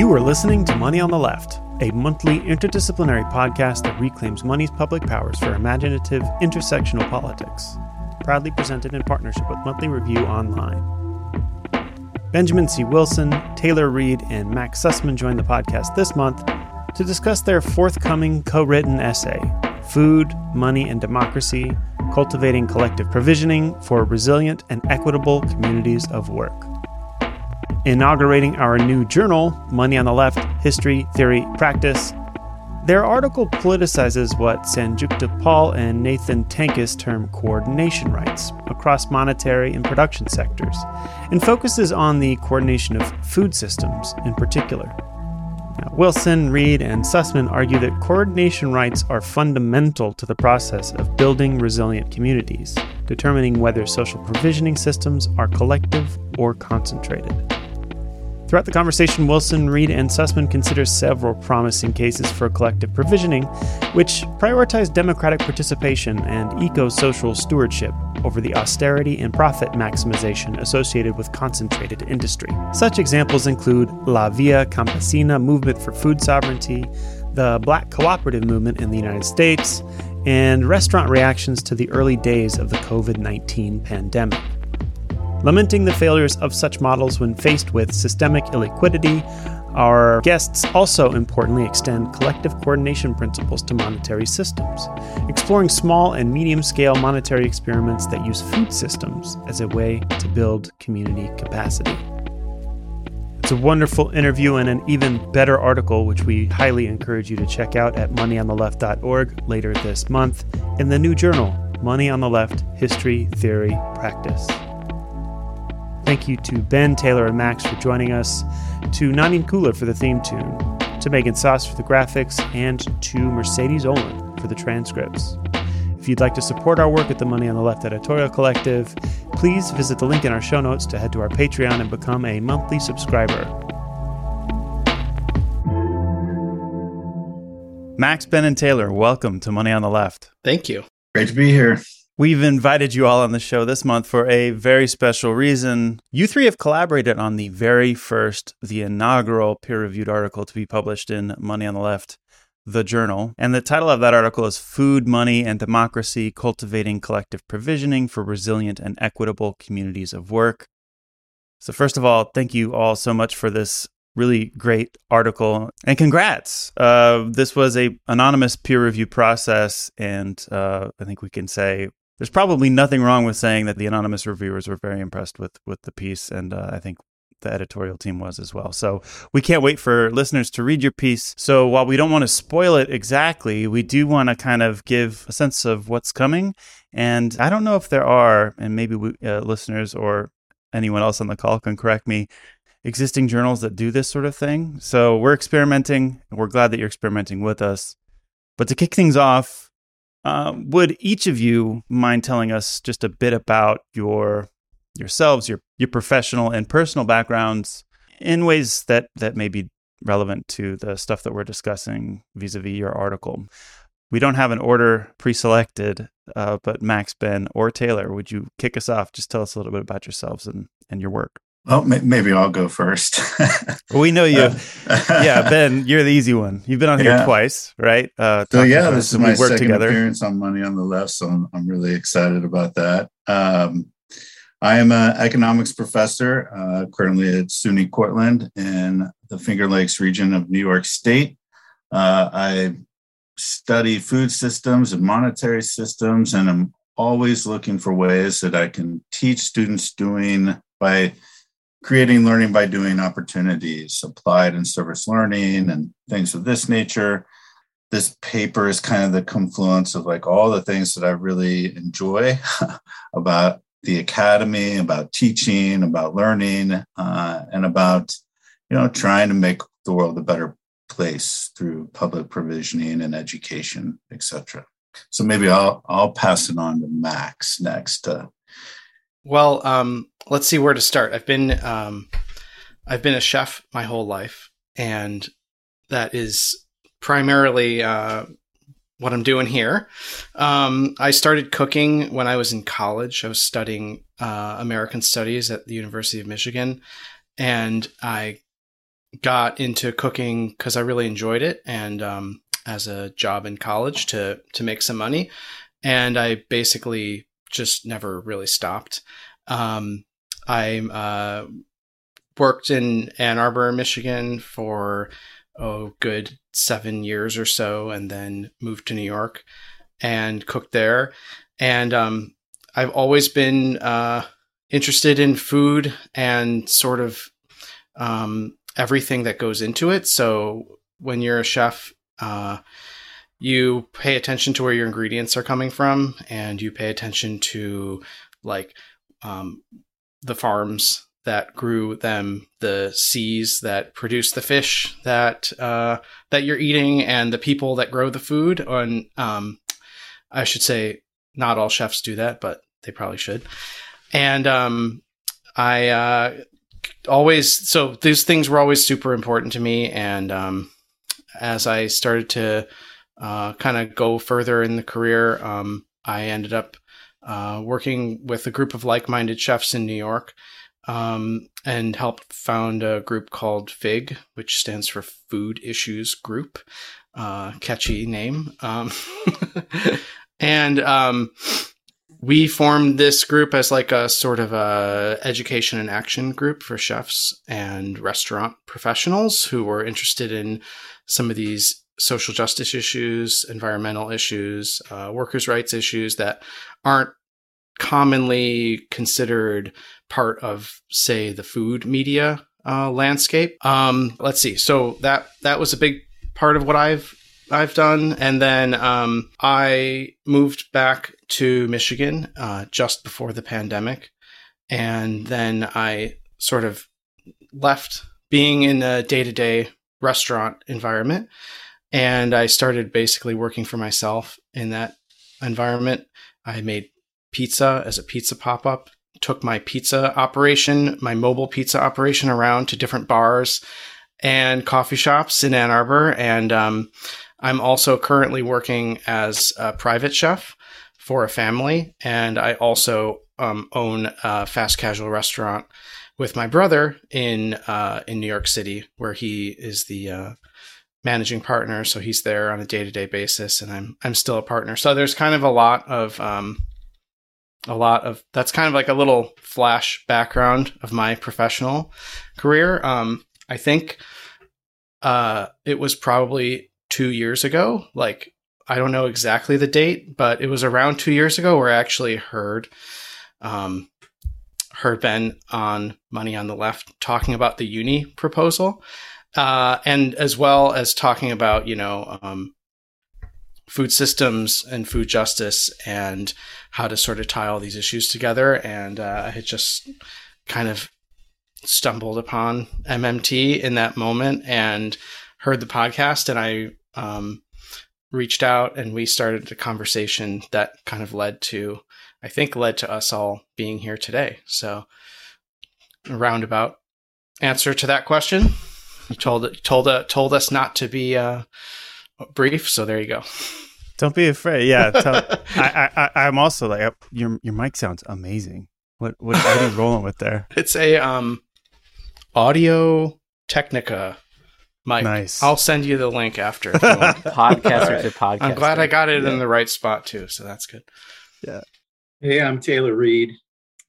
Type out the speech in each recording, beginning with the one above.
You are listening to Money on the Left, a monthly interdisciplinary podcast that reclaims money's public powers for imaginative intersectional politics. Proudly presented in partnership with Monthly Review Online. Benjamin C. Wilson, Taylor Reed, and Max Sussman joined the podcast this month to discuss their forthcoming co written essay, Food, Money, and Democracy Cultivating Collective Provisioning for Resilient and Equitable Communities of Work. Inaugurating our new journal, Money on the Left History, Theory, Practice, their article politicizes what Sanjukta Paul and Nathan Tankus term coordination rights across monetary and production sectors, and focuses on the coordination of food systems in particular. Wilson, Reed, and Sussman argue that coordination rights are fundamental to the process of building resilient communities, determining whether social provisioning systems are collective or concentrated. Throughout the conversation, Wilson, Reed, and Sussman consider several promising cases for collective provisioning, which prioritize democratic participation and eco social stewardship over the austerity and profit maximization associated with concentrated industry. Such examples include La Via Campesina movement for food sovereignty, the Black cooperative movement in the United States, and restaurant reactions to the early days of the COVID 19 pandemic. Lamenting the failures of such models when faced with systemic illiquidity, our guests also importantly extend collective coordination principles to monetary systems, exploring small and medium scale monetary experiments that use food systems as a way to build community capacity. It's a wonderful interview and an even better article, which we highly encourage you to check out at moneyontheleft.org later this month in the new journal, Money on the Left History, Theory, Practice. Thank you to Ben, Taylor, and Max for joining us, to Nanin Kula for the theme tune, to Megan Sauce for the graphics, and to Mercedes Olin for the transcripts. If you'd like to support our work at the Money on the Left Editorial Collective, please visit the link in our show notes to head to our Patreon and become a monthly subscriber. Max, Ben, and Taylor, welcome to Money on the Left. Thank you. Great to be here. We've invited you all on the show this month for a very special reason. You three have collaborated on the very first, the inaugural peer reviewed article to be published in Money on the Left, the journal. And the title of that article is Food, Money, and Democracy Cultivating Collective Provisioning for Resilient and Equitable Communities of Work. So, first of all, thank you all so much for this really great article and congrats uh, this was a anonymous peer review process and uh, i think we can say there's probably nothing wrong with saying that the anonymous reviewers were very impressed with with the piece, and uh, I think the editorial team was as well. So we can't wait for listeners to read your piece. So while we don't want to spoil it exactly, we do want to kind of give a sense of what's coming. And I don't know if there are, and maybe we, uh, listeners or anyone else on the call can correct me, existing journals that do this sort of thing. So we're experimenting. We're glad that you're experimenting with us. But to kick things off, uh, would each of you mind telling us just a bit about your yourselves, your your professional and personal backgrounds in ways that that may be relevant to the stuff that we're discussing vis-a-vis your article? We don't have an order pre-selected, uh, but Max, Ben, or Taylor, would you kick us off? Just tell us a little bit about yourselves and, and your work. Well, maybe I'll go first. we know you. Uh, yeah, Ben, you're the easy one. You've been on here yeah. twice, right? Uh, so yeah, this is my second together. appearance on Money on the Left, so I'm, I'm really excited about that. Um, I am an economics professor uh, currently at SUNY Cortland in the Finger Lakes region of New York State. Uh, I study food systems and monetary systems, and I'm always looking for ways that I can teach students doing by creating learning by doing opportunities, applied and service learning, and things of this nature. This paper is kind of the confluence of like all the things that I really enjoy about the academy, about teaching, about learning, uh, and about you know trying to make the world a better place through public provisioning and education, etc. So maybe I'll I'll pass it on to Max next to well, um, let's see where to start. I've been um, I've been a chef my whole life, and that is primarily uh, what I'm doing here. Um, I started cooking when I was in college. I was studying uh, American Studies at the University of Michigan, and I got into cooking because I really enjoyed it and um, as a job in college to to make some money, and I basically just never really stopped. Um, I uh, worked in Ann Arbor, Michigan for oh good seven years or so, and then moved to New York and cooked there. And um, I've always been uh, interested in food and sort of um, everything that goes into it. So when you're a chef, uh, you pay attention to where your ingredients are coming from, and you pay attention to like um, the farms that grew them, the seas that produce the fish that uh, that you're eating, and the people that grow the food. And um, I should say, not all chefs do that, but they probably should. And um, I uh, always so these things were always super important to me, and um, as I started to uh, kind of go further in the career, um, I ended up uh, working with a group of like-minded chefs in New York um, and helped found a group called FIG, which stands for Food Issues Group. Uh, catchy name. Um, and um, we formed this group as like a sort of a education and action group for chefs and restaurant professionals who were interested in some of these social justice issues, environmental issues, uh, workers' rights issues that aren't commonly considered part of, say, the food media uh, landscape. Um, let's see. So that that was a big part of what I've I've done, and then um, I moved back to Michigan uh, just before the pandemic, and then I sort of left being in a day to day restaurant environment, and I started basically working for myself in that environment. I made pizza as a pizza pop up, took my pizza operation, my mobile pizza operation around to different bars and coffee shops in Ann Arbor. And um, I'm also currently working as a private chef for a family. And I also um, own a fast casual restaurant with my brother in uh, in New York City, where he is the uh, managing partner. So he's there on a day to day basis, and I'm I'm still a partner. So there's kind of a lot of um, a lot of that's kind of like a little flash background of my professional career. Um, I think uh, it was probably two years ago. Like I don't know exactly the date, but it was around two years ago where I actually heard um, heard Ben on Money on the Left talking about the uni proposal, uh, and as well as talking about you know um, food systems and food justice and how to sort of tie all these issues together. And uh, I had just kind of stumbled upon MMT in that moment and heard the podcast, and I um, reached out and we started a conversation that kind of led to, I think, led to us all being here today. So, a roundabout answer to that question. You told told uh, told us not to be uh, brief, so there you go. Don't be afraid. Yeah, tell, I, I, I'm also like your your mic sounds amazing. What what, what are you rolling with there? It's a um, Audio Technica mic. Nice. I'll send you the link after. podcaster right. to podcaster. I'm glad I got it yeah. in the right spot too, so that's good. Yeah. Hey, I'm Taylor Reed.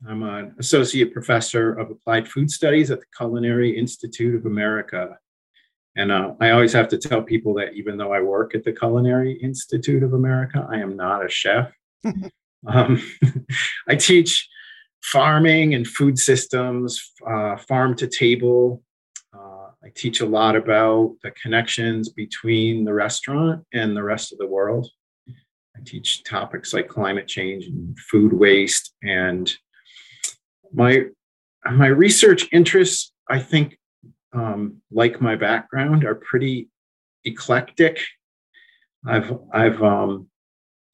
I'm an associate professor of applied food studies at the Culinary Institute of America and uh, I always have to tell people that even though I work at the Culinary Institute of America, I am not a chef. um, I teach farming and food systems, uh, farm to table. Uh, I teach a lot about the connections between the restaurant and the rest of the world. I teach topics like climate change and food waste. And my my research interests, I think, um, like my background, are pretty eclectic. I've I've um,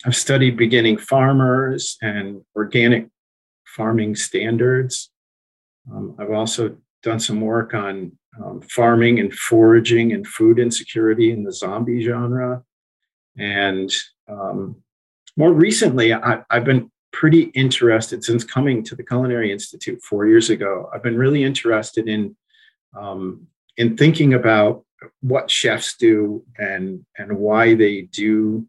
I've studied beginning farmers and organic farming standards. Um, I've also done some work on um, farming and foraging and food insecurity in the zombie genre. And um, more recently, I, I've been pretty interested since coming to the Culinary Institute four years ago. I've been really interested in um, in thinking about what chefs do and and why they do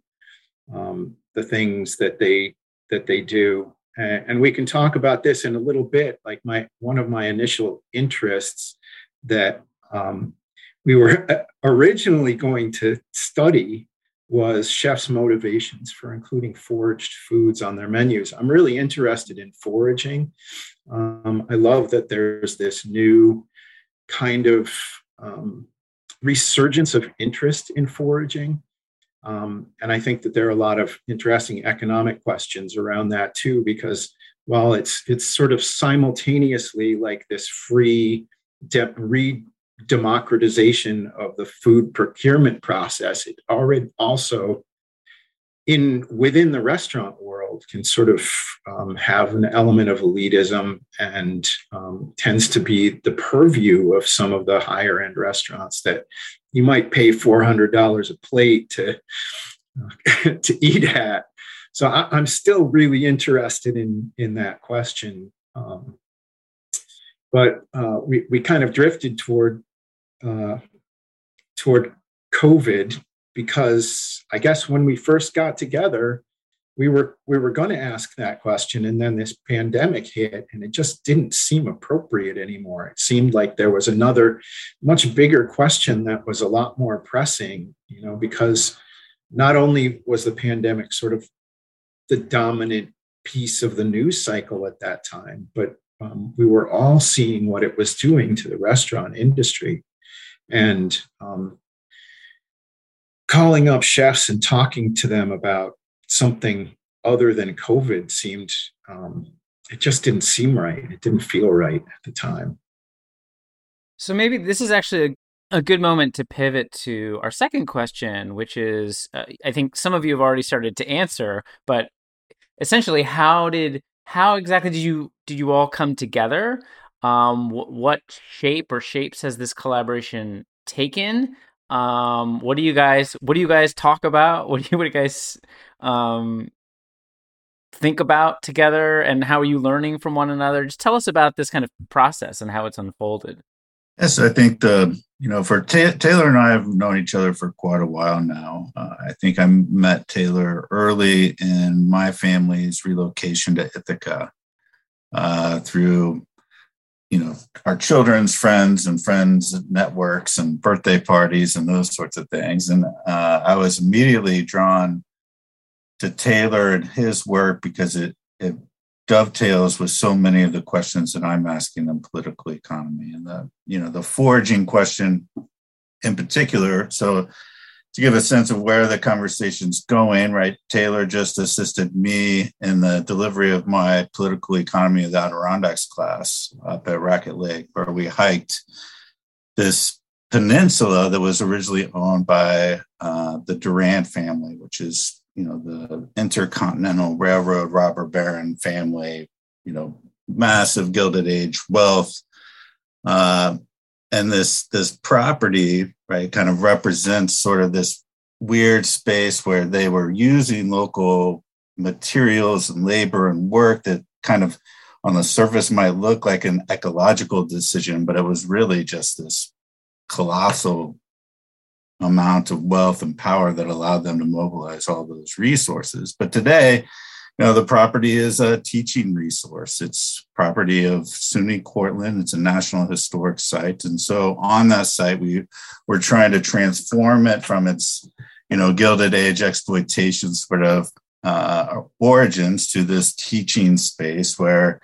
um, the things that they that they do and, and we can talk about this in a little bit like my one of my initial interests that um, we were originally going to study was chefs' motivations for including foraged foods on their menus. I'm really interested in foraging. Um, I love that there's this new kind of um, resurgence of interest in foraging. Um, and I think that there are a lot of interesting economic questions around that too, because while it's it's sort of simultaneously like this free de- re democratization of the food procurement process, it already also in within the restaurant world can sort of um, have an element of elitism and um, tends to be the purview of some of the higher end restaurants that you might pay $400 a plate to to eat at. So I, am still really interested in in that question. Um, but uh, we, we kind of drifted toward uh, toward COVID because I guess when we first got together, we were we were going to ask that question, and then this pandemic hit, and it just didn't seem appropriate anymore. It seemed like there was another much bigger question that was a lot more pressing, you know, because not only was the pandemic sort of the dominant piece of the news cycle at that time, but um, we were all seeing what it was doing to the restaurant industry and um, calling up chefs and talking to them about something other than COVID seemed, um, it just didn't seem right. It didn't feel right at the time. So maybe this is actually a, a good moment to pivot to our second question, which is uh, I think some of you have already started to answer, but essentially, how did how exactly did you did you all come together? Um, wh- what shape or shapes has this collaboration taken? Um, what do you guys what do you guys talk about? What do you what do you guys um think about together and how are you learning from one another? Just tell us about this kind of process and how it's unfolded. Yes, I think the you know for Ta- Taylor and I have known each other for quite a while now. Uh, I think I met Taylor early in my family's relocation to Ithaca uh, through you know our children's friends and friends networks and birthday parties and those sorts of things. And uh, i was immediately drawn to taylor and his work because it, it dovetails with so many of the questions that i'm asking in political economy and the you know the foraging question in particular. So to give a sense of where the conversation's going, right? Taylor just assisted me in the delivery of my political economy of the Adirondacks class up at Raquette Lake, where we hiked this peninsula that was originally owned by uh, the Durant family, which is you know the Intercontinental Railroad robber baron family, you know, massive Gilded Age wealth. Uh, and this this property right kind of represents sort of this weird space where they were using local materials and labor and work that kind of on the surface might look like an ecological decision but it was really just this colossal amount of wealth and power that allowed them to mobilize all those resources. But today know, the property is a teaching resource. It's property of SUNY Cortland. It's a National Historic Site. And so on that site, we, we're trying to transform it from its, you know, Gilded Age exploitation sort of uh, origins to this teaching space where,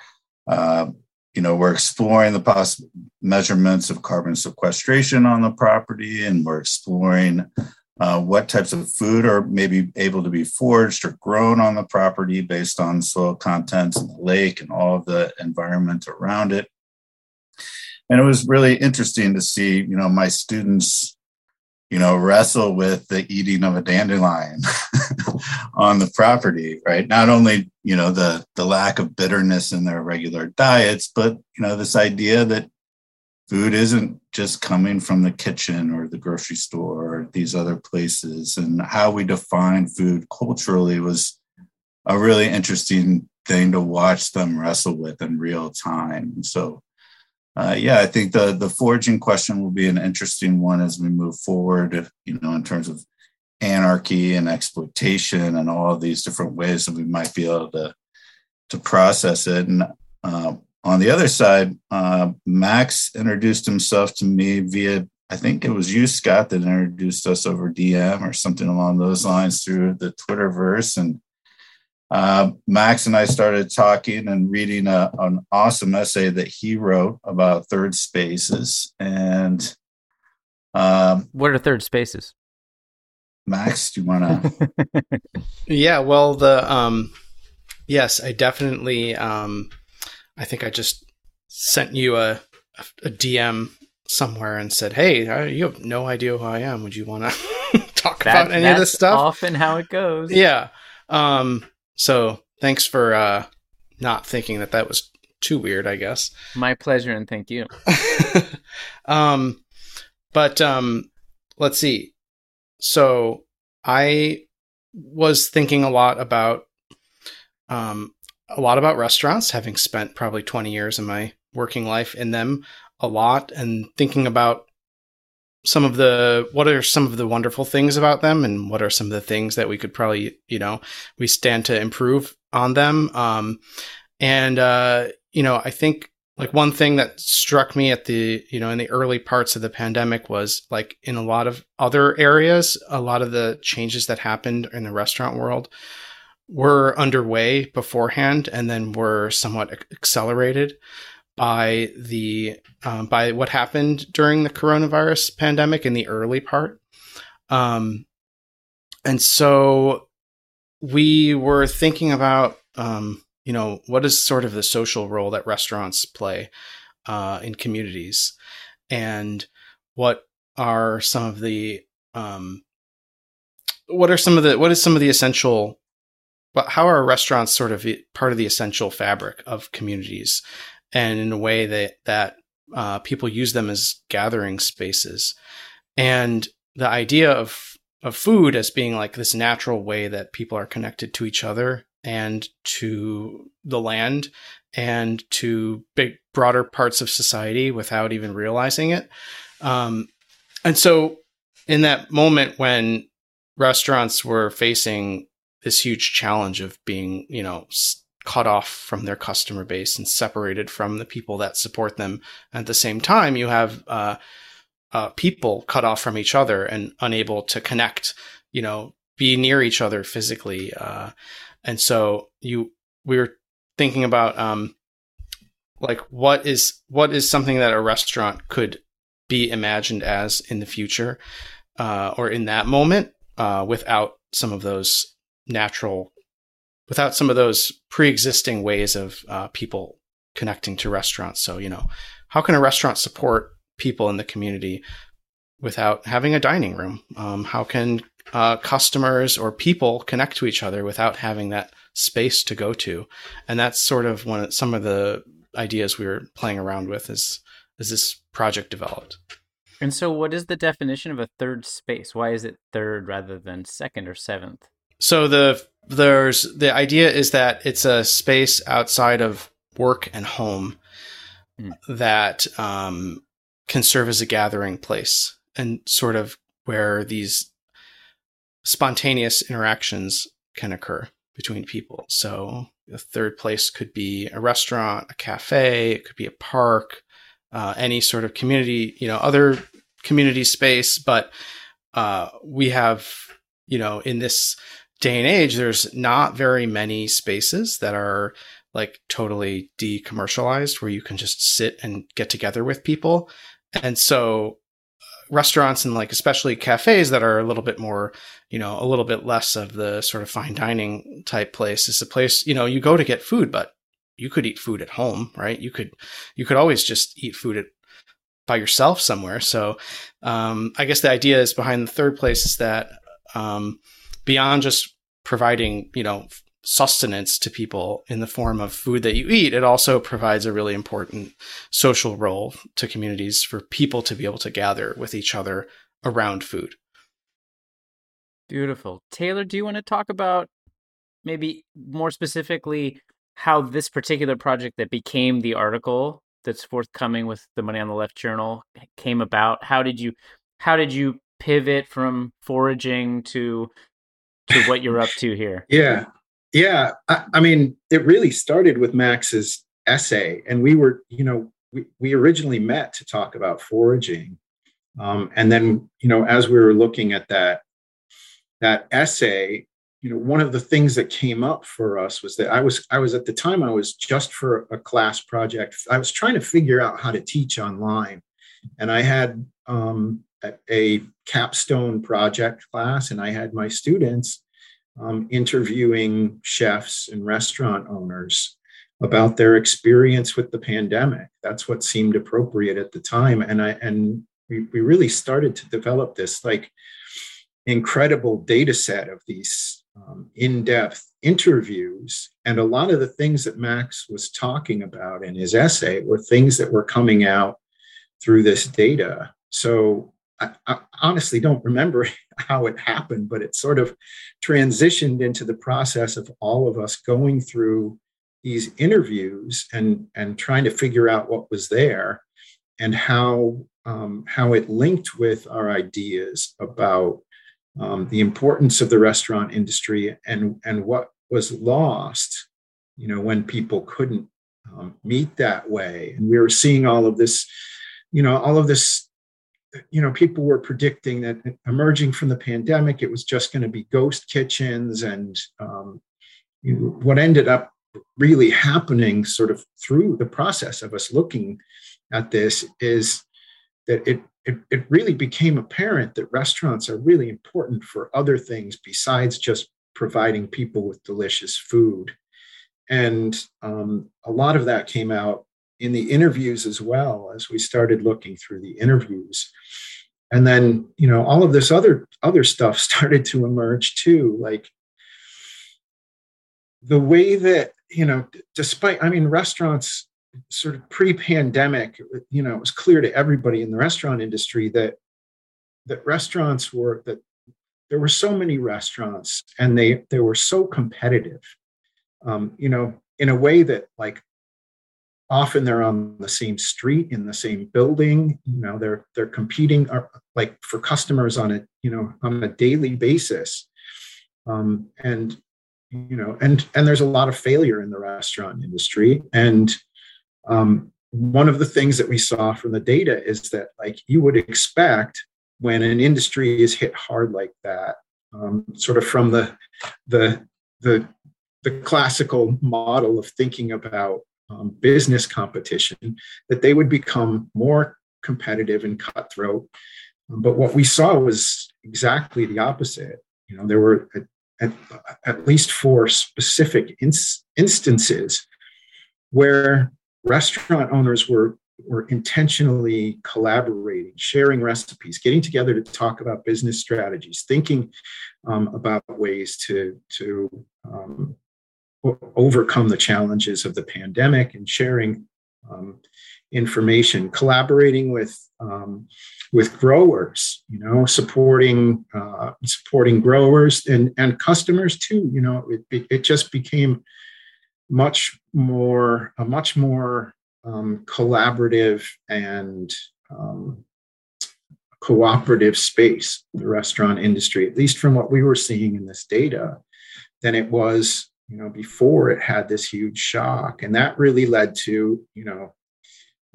uh, you know, we're exploring the possible measurements of carbon sequestration on the property and we're exploring uh, what types of food are maybe able to be foraged or grown on the property based on soil contents in the lake and all of the environment around it. And it was really interesting to see, you know, my students, you know, wrestle with the eating of a dandelion on the property, right? Not only, you know, the the lack of bitterness in their regular diets, but you know, this idea that food isn't just coming from the kitchen or the grocery store or these other places and how we define food culturally was a really interesting thing to watch them wrestle with in real time so uh, yeah, I think the the foraging question will be an interesting one as we move forward. You know, in terms of anarchy and exploitation and all of these different ways that we might be able to to process it. And uh, on the other side, uh, Max introduced himself to me via I think it was you, Scott, that introduced us over DM or something along those lines through the Twitterverse. And uh, Max and I started talking and reading a, an awesome essay that he wrote about third spaces. And um, what are third spaces? Max, do you want to? yeah, well, the um, yes, I definitely. Um, I think I just sent you a a DM somewhere and said, "Hey, you have no idea who I am. Would you want to talk that, about any of this stuff?" Often, how it goes. Yeah. Um. So, thanks for uh, not thinking that that was too weird. I guess. My pleasure, and thank you. um, but um, let's see. So, I was thinking a lot about um a lot about restaurants, having spent probably twenty years in my working life in them a lot and thinking about some of the what are some of the wonderful things about them and what are some of the things that we could probably you know we stand to improve on them. Um and uh you know i think like one thing that struck me at the you know in the early parts of the pandemic was like in a lot of other areas a lot of the changes that happened in the restaurant world were underway beforehand and then were somewhat accelerated by the um, by what happened during the coronavirus pandemic in the early part. Um, and so we were thinking about, um, you know, what is sort of the social role that restaurants play uh, in communities, and what are some of the um, what are some of the what is some of the essential but how are restaurants sort of part of the essential fabric of communities and in a way that that uh, people use them as gathering spaces. And the idea of of food as being like this natural way that people are connected to each other and to the land and to big broader parts of society without even realizing it. Um, and so, in that moment when restaurants were facing this huge challenge of being, you know, cut off from their customer base and separated from the people that support them. At the same time, you have uh, uh, people cut off from each other and unable to connect, you know, be near each other physically. Uh, and so you, we were thinking about, um, like what is, what is something that a restaurant could be imagined as in the future, uh, or in that moment, uh, without some of those natural without some of those pre-existing ways of uh, people connecting to restaurants. So, you know, how can a restaurant support people in the community without having a dining room? Um, how can uh, customers or people connect to each other without having that space to go to? And that's sort of one of some of the ideas we were playing around with as as this project developed. And so, what is the definition of a third space? Why is it third rather than second or seventh? So the there's the idea is that it's a space outside of work and home mm. that um, can serve as a gathering place and sort of where these spontaneous interactions can occur between people. So the third place could be a restaurant, a cafe, it could be a park, uh, any sort of community, you know, other community space. But uh, we have, you know, in this day and age, there's not very many spaces that are like totally decommercialized where you can just sit and get together with people. And so uh, restaurants and like especially cafes that are a little bit more, you know, a little bit less of the sort of fine dining type place is a place, you know, you go to get food, but you could eat food at home, right? You could you could always just eat food at by yourself somewhere. So um, I guess the idea is behind the third place is that um, beyond just providing, you know, sustenance to people in the form of food that you eat, it also provides a really important social role to communities for people to be able to gather with each other around food. Beautiful. Taylor, do you want to talk about maybe more specifically how this particular project that became the article that's forthcoming with the Money on the Left journal came about? How did you how did you pivot from foraging to to what you're up to here? Yeah. Yeah. I, I mean, it really started with Max's essay. And we were, you know, we, we originally met to talk about foraging. Um, and then, you know, as we were looking at that that essay, you know, one of the things that came up for us was that I was I was at the time I was just for a class project. I was trying to figure out how to teach online, and I had um, a, capstone project class, and I had my students um, interviewing chefs and restaurant owners about their experience with the pandemic. That's what seemed appropriate at the time, and I and we, we really started to develop this like incredible data set of these um, in-depth interviews and a lot of the things that max was talking about in his essay were things that were coming out through this data so I, I, honestly don't remember how it happened, but it sort of transitioned into the process of all of us going through these interviews and and trying to figure out what was there and how um, how it linked with our ideas about um, the importance of the restaurant industry and and what was lost you know when people couldn't um, meet that way. And we were seeing all of this you know all of this you know, people were predicting that emerging from the pandemic, it was just going to be ghost kitchens. And um, you what ended up really happening, sort of through the process of us looking at this, is that it, it, it really became apparent that restaurants are really important for other things besides just providing people with delicious food. And um, a lot of that came out in the interviews as well as we started looking through the interviews. And then you know all of this other other stuff started to emerge too like the way that you know despite i mean restaurants sort of pre-pandemic you know it was clear to everybody in the restaurant industry that that restaurants were that there were so many restaurants and they they were so competitive. Um, you know in a way that like often they're on the same street in the same building you know they're they're competing uh, like for customers on a you know on a daily basis. Um, and you know and and there's a lot of failure in the restaurant industry. And um, one of the things that we saw from the data is that like you would expect when an industry is hit hard like that um, sort of from the the the the classical model of thinking about um, business competition, that they would become more competitive and cutthroat. Um, but what we saw was exactly the opposite. You know, there were at, at, at least four specific ins- instances where restaurant owners were were intentionally collaborating, sharing recipes, getting together to talk about business strategies, thinking um, about ways to to um, overcome the challenges of the pandemic and sharing um, information, collaborating with um, with growers, you know, supporting uh, supporting growers and and customers too. You know, it it just became much more a much more um, collaborative and um, cooperative space, the restaurant industry, at least from what we were seeing in this data, than it was you know before it had this huge shock. And that really led to you know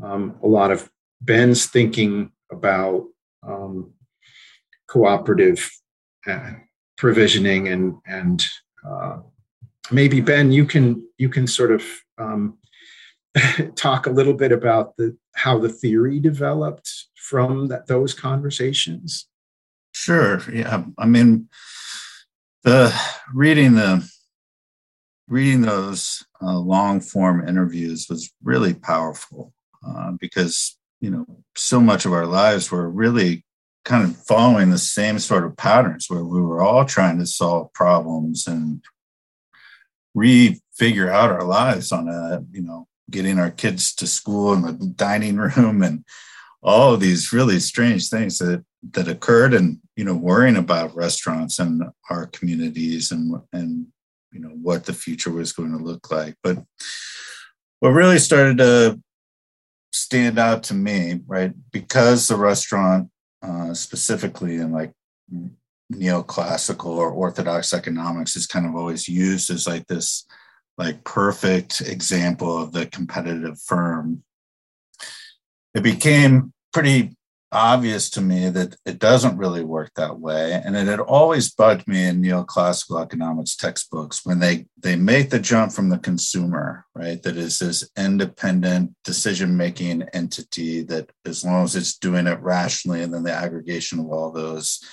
um, a lot of ben's thinking about um, cooperative uh, provisioning and and uh, maybe ben you can you can sort of um, talk a little bit about the how the theory developed from that, those conversations. Sure. Yeah i mean the reading the reading those uh, long form interviews was really powerful uh, because you know so much of our lives were really kind of following the same sort of patterns where we were all trying to solve problems and refigure out our lives on a you know getting our kids to school in the dining room and all of these really strange things that that occurred and you know worrying about restaurants and our communities and and you know what the future was going to look like but what really started to stand out to me, right? Because the restaurant, uh, specifically in like neoclassical or orthodox economics, is kind of always used as like this like perfect example of the competitive firm. It became pretty obvious to me that it doesn't really work that way. And it had always bugged me in neoclassical economics textbooks when they they make the jump from the consumer right? That is this independent decision making entity that as long as it's doing it rationally and then the aggregation of all those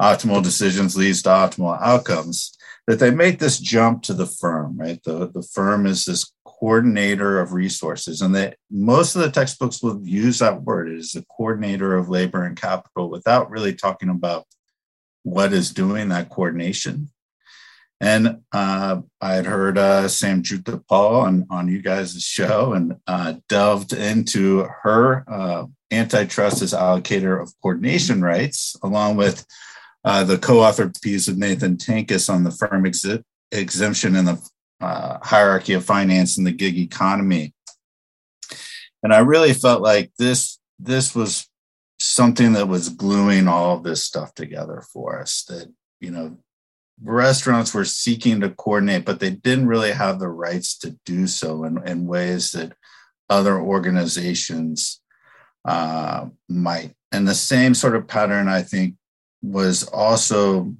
optimal decisions leads to optimal outcomes that they make this jump to the firm right? The, the firm is this coordinator of resources. And that most of the textbooks will use that word as a coordinator of labor and capital without really talking about what is doing that coordination. And uh, I had heard uh, Sanjukta Paul on, on you guys' show and uh, delved into her uh, antitrust as allocator of coordination rights, along with uh, the co-authored piece of Nathan Tankus on the firm exemption in the uh, hierarchy of finance in the gig economy. And I really felt like this this was something that was gluing all of this stuff together for us. That you know, restaurants were seeking to coordinate, but they didn't really have the rights to do so in, in ways that other organizations uh, might. And the same sort of pattern, I think, was also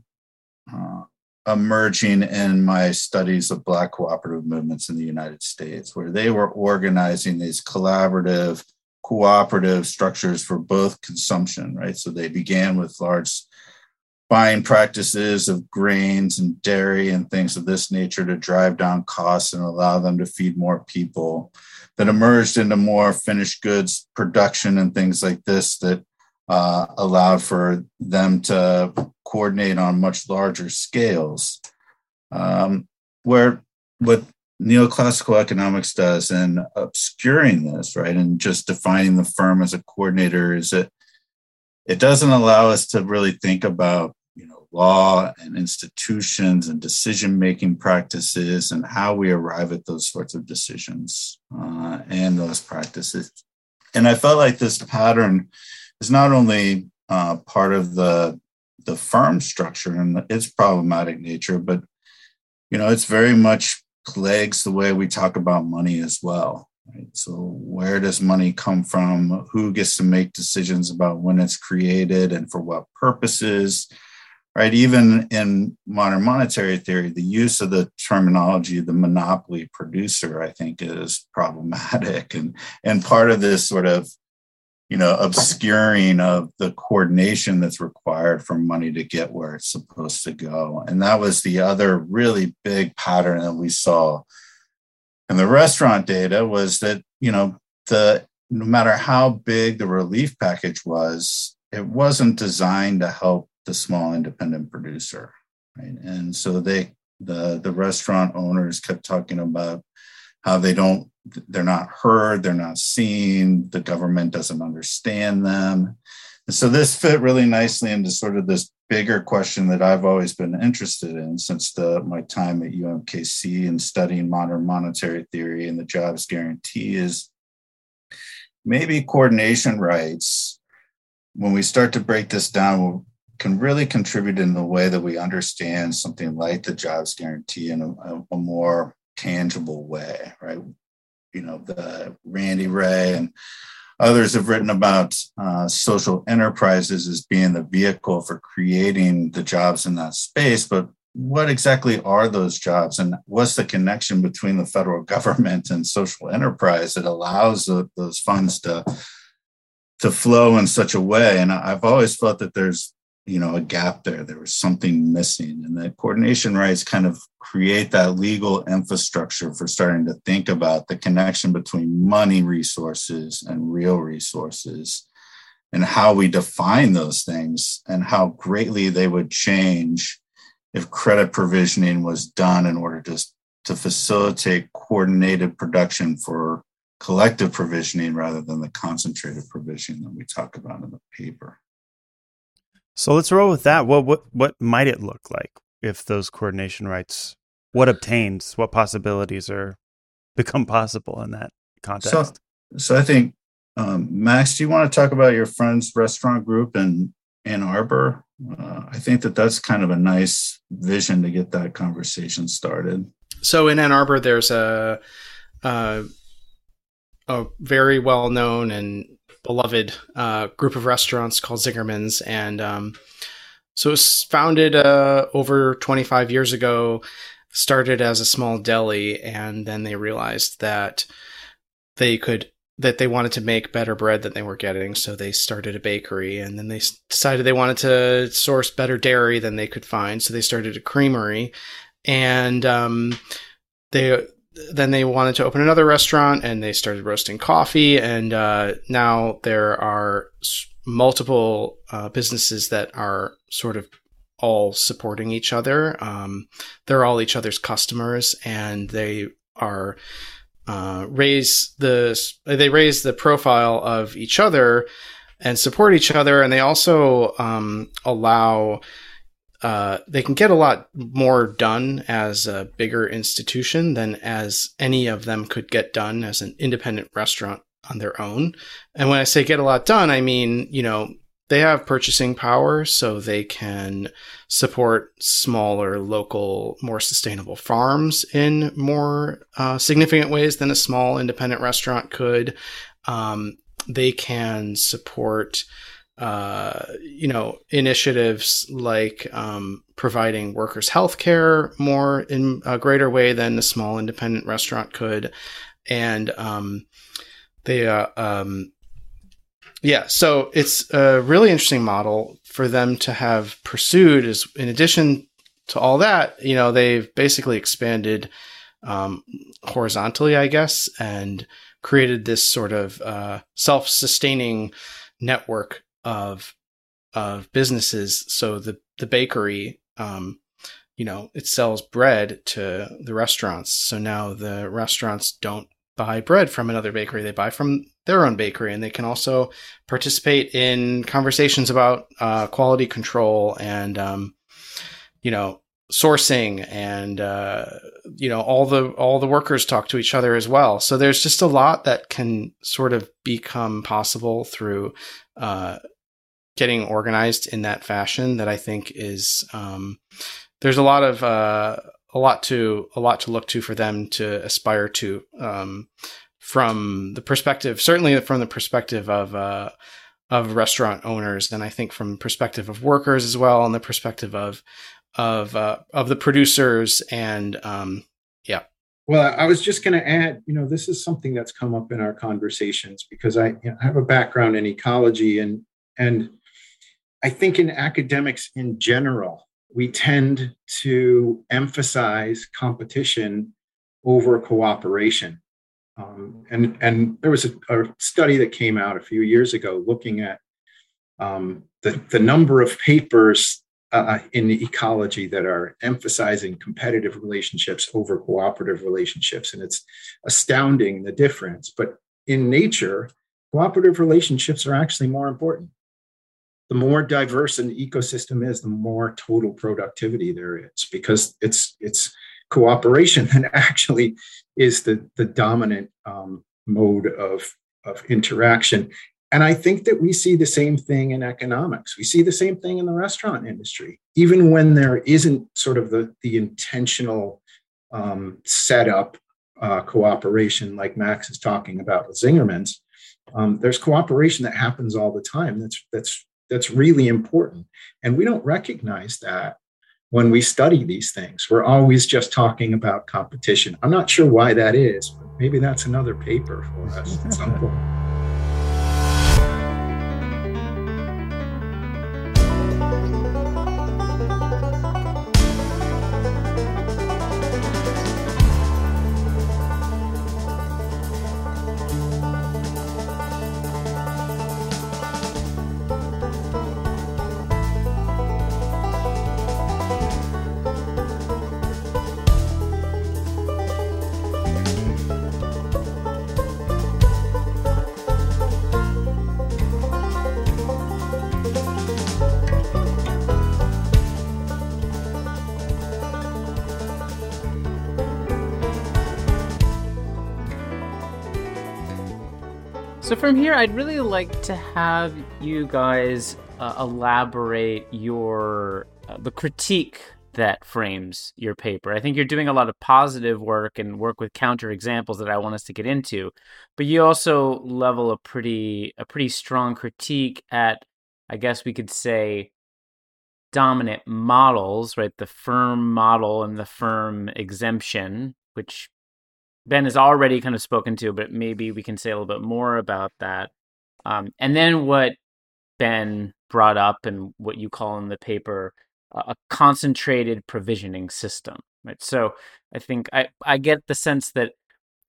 uh, emerging in my studies of Black cooperative movements in the United States, where they were organizing these collaborative, cooperative structures for both consumption, right? So they began with large buying practices of grains and dairy and things of this nature to drive down costs and allow them to feed more people that emerged into more finished goods production and things like this that uh, allowed for them to coordinate on much larger scales. Um, where what neoclassical economics does in obscuring this, right, and just defining the firm as a coordinator is that it doesn't allow us to really think about you know law and institutions and decision making practices and how we arrive at those sorts of decisions uh, and those practices and i felt like this pattern is not only uh, part of the the firm structure and its problematic nature, but you know, it's very much plagues the way we talk about money as well. Right? So, where does money come from? Who gets to make decisions about when it's created and for what purposes? Right? Even in modern monetary theory, the use of the terminology "the monopoly producer" I think is problematic, and and part of this sort of you know, obscuring of the coordination that's required for money to get where it's supposed to go. And that was the other really big pattern that we saw and the restaurant data was that, you know, the no matter how big the relief package was, it wasn't designed to help the small independent producer. Right. And so they the the restaurant owners kept talking about how they don't they're not heard, they're not seen, the government doesn't understand them. And so this fit really nicely into sort of this bigger question that I've always been interested in since the, my time at UMKC and studying modern monetary theory and the jobs guarantee is maybe coordination rights, when we start to break this down, can really contribute in the way that we understand something like the jobs guarantee in a, a more tangible way, right? you know, the Randy Wray and others have written about uh, social enterprises as being the vehicle for creating the jobs in that space. But what exactly are those jobs and what's the connection between the federal government and social enterprise that allows the, those funds to to flow in such a way and i've always felt that there's you know a gap there there was something missing and the coordination rights kind of create that legal infrastructure for starting to think about the connection between money resources and real resources and how we define those things and how greatly they would change if credit provisioning was done in order to, to facilitate coordinated production for collective provisioning rather than the concentrated provisioning that we talk about in the paper. So let's roll with that. What what what might it look like if those coordination rights? What obtains? What possibilities are become possible in that context? So, so I think Um, Max, do you want to talk about your friend's restaurant group in Ann Arbor? Uh, I think that that's kind of a nice vision to get that conversation started. So in Ann Arbor, there's a a, a very well known and beloved uh, group of restaurants called Zingerman's, and um, so it was founded uh, over 25 years ago. Started as a small deli, and then they realized that they could that they wanted to make better bread than they were getting, so they started a bakery, and then they decided they wanted to source better dairy than they could find, so they started a creamery, and um, they then they wanted to open another restaurant, and they started roasting coffee, and uh, now there are multiple uh, businesses that are sort of all supporting each other. Um, they're all each other's customers, and they are uh, raise the they raise the profile of each other and support each other, and they also um, allow. Uh, they can get a lot more done as a bigger institution than as any of them could get done as an independent restaurant on their own. And when I say get a lot done, I mean, you know, they have purchasing power so they can support smaller local more sustainable farms in more uh, significant ways than a small independent restaurant could um, they can support uh, you know initiatives like um, providing workers health care more in a greater way than a small independent restaurant could and um, they uh, um, yeah, so it's a really interesting model for them to have pursued. Is in addition to all that, you know, they've basically expanded um, horizontally, I guess, and created this sort of uh, self-sustaining network of of businesses. So the the bakery, um, you know, it sells bread to the restaurants. So now the restaurants don't buy bread from another bakery; they buy from their own bakery, and they can also participate in conversations about uh, quality control and um, you know sourcing and uh, you know all the all the workers talk to each other as well. So there's just a lot that can sort of become possible through uh, getting organized in that fashion. That I think is um, there's a lot of uh, a lot to a lot to look to for them to aspire to. Um, from the perspective, certainly from the perspective of uh, of restaurant owners, and I think from perspective of workers as well, and the perspective of of uh, of the producers, and um, yeah. Well, I was just going to add, you know, this is something that's come up in our conversations because I, you know, have a background in ecology, and and I think in academics in general, we tend to emphasize competition over cooperation. Um, and and there was a, a, study that came out a few years ago looking at um, the the number of papers uh, in ecology that are emphasizing competitive relationships over cooperative relationships, and it's astounding the difference. But in nature, cooperative relationships are actually more important. The more diverse an ecosystem is, the more total productivity there is because it's it's cooperation that actually is the, the dominant um, mode of, of interaction. And I think that we see the same thing in economics. We see the same thing in the restaurant industry, even when there isn't sort of the, the intentional um, setup uh, cooperation like Max is talking about with Zingerman's. Um, there's cooperation that happens all the time. That's that's that's really important, and we don't recognize that when we study these things. We're always just talking about competition. I'm not sure why that is, but maybe that's another paper for us at some point. I'd really like to have you guys uh, elaborate your uh, the critique that frames your paper. I think you're doing a lot of positive work and work with counter examples that I want us to get into, but you also level a pretty a pretty strong critique at I guess we could say dominant models, right? The firm model and the firm exemption, which Ben has already kind of spoken to, but maybe we can say a little bit more about that. Um, and then what Ben brought up and what you call in the paper a concentrated provisioning system, right? So I think I, I get the sense that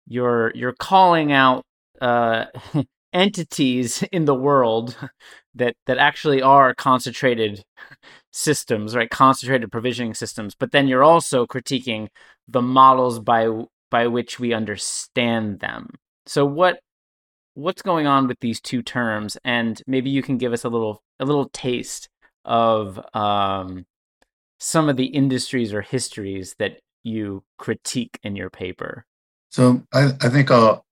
you're you're calling out uh, entities in the world that that actually are concentrated systems, right? Concentrated provisioning systems, but then you're also critiquing the models by by which we understand them. So what what's going on with these two terms and maybe you can give us a little a little taste of um, some of the industries or histories that you critique in your paper so I, I think I'll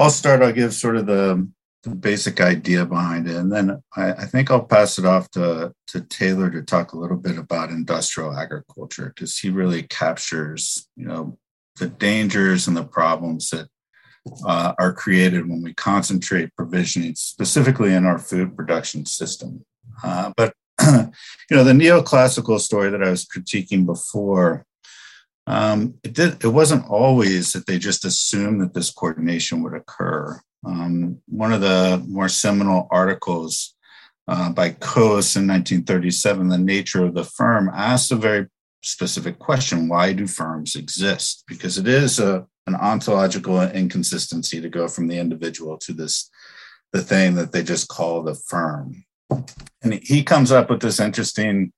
I'll start. I'll give sort of the, the basic idea behind it, and then I, I, think I'll pass it off to to Taylor to talk a little bit about industrial agriculture because he really captures you know the dangers and the problems that uh, are created when we concentrate provisioning specifically in our food production system. Uh, but you know the neoclassical story that I was critiquing before um, it did. It wasn't always that they just assumed that this coordination would occur. Um, one of the more seminal articles uh, by Coase in 1937, "The Nature of the Firm," asked a very specific question: Why do firms exist? Because it is a, an ontological inconsistency to go from the individual to this the thing that they just call the firm. And he comes up with this interesting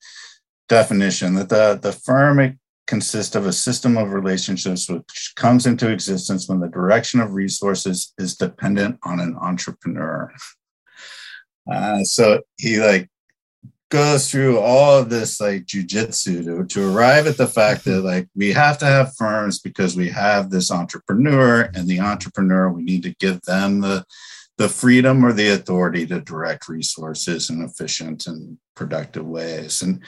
definition that the, the firm consists of a system of relationships which comes into existence when the direction of resources is dependent on an entrepreneur. Uh, so he like goes through all of this like jujitsu to, to arrive at the fact that like we have to have firms because we have this entrepreneur and the entrepreneur we need to give them the the freedom or the authority to direct resources in efficient and productive ways and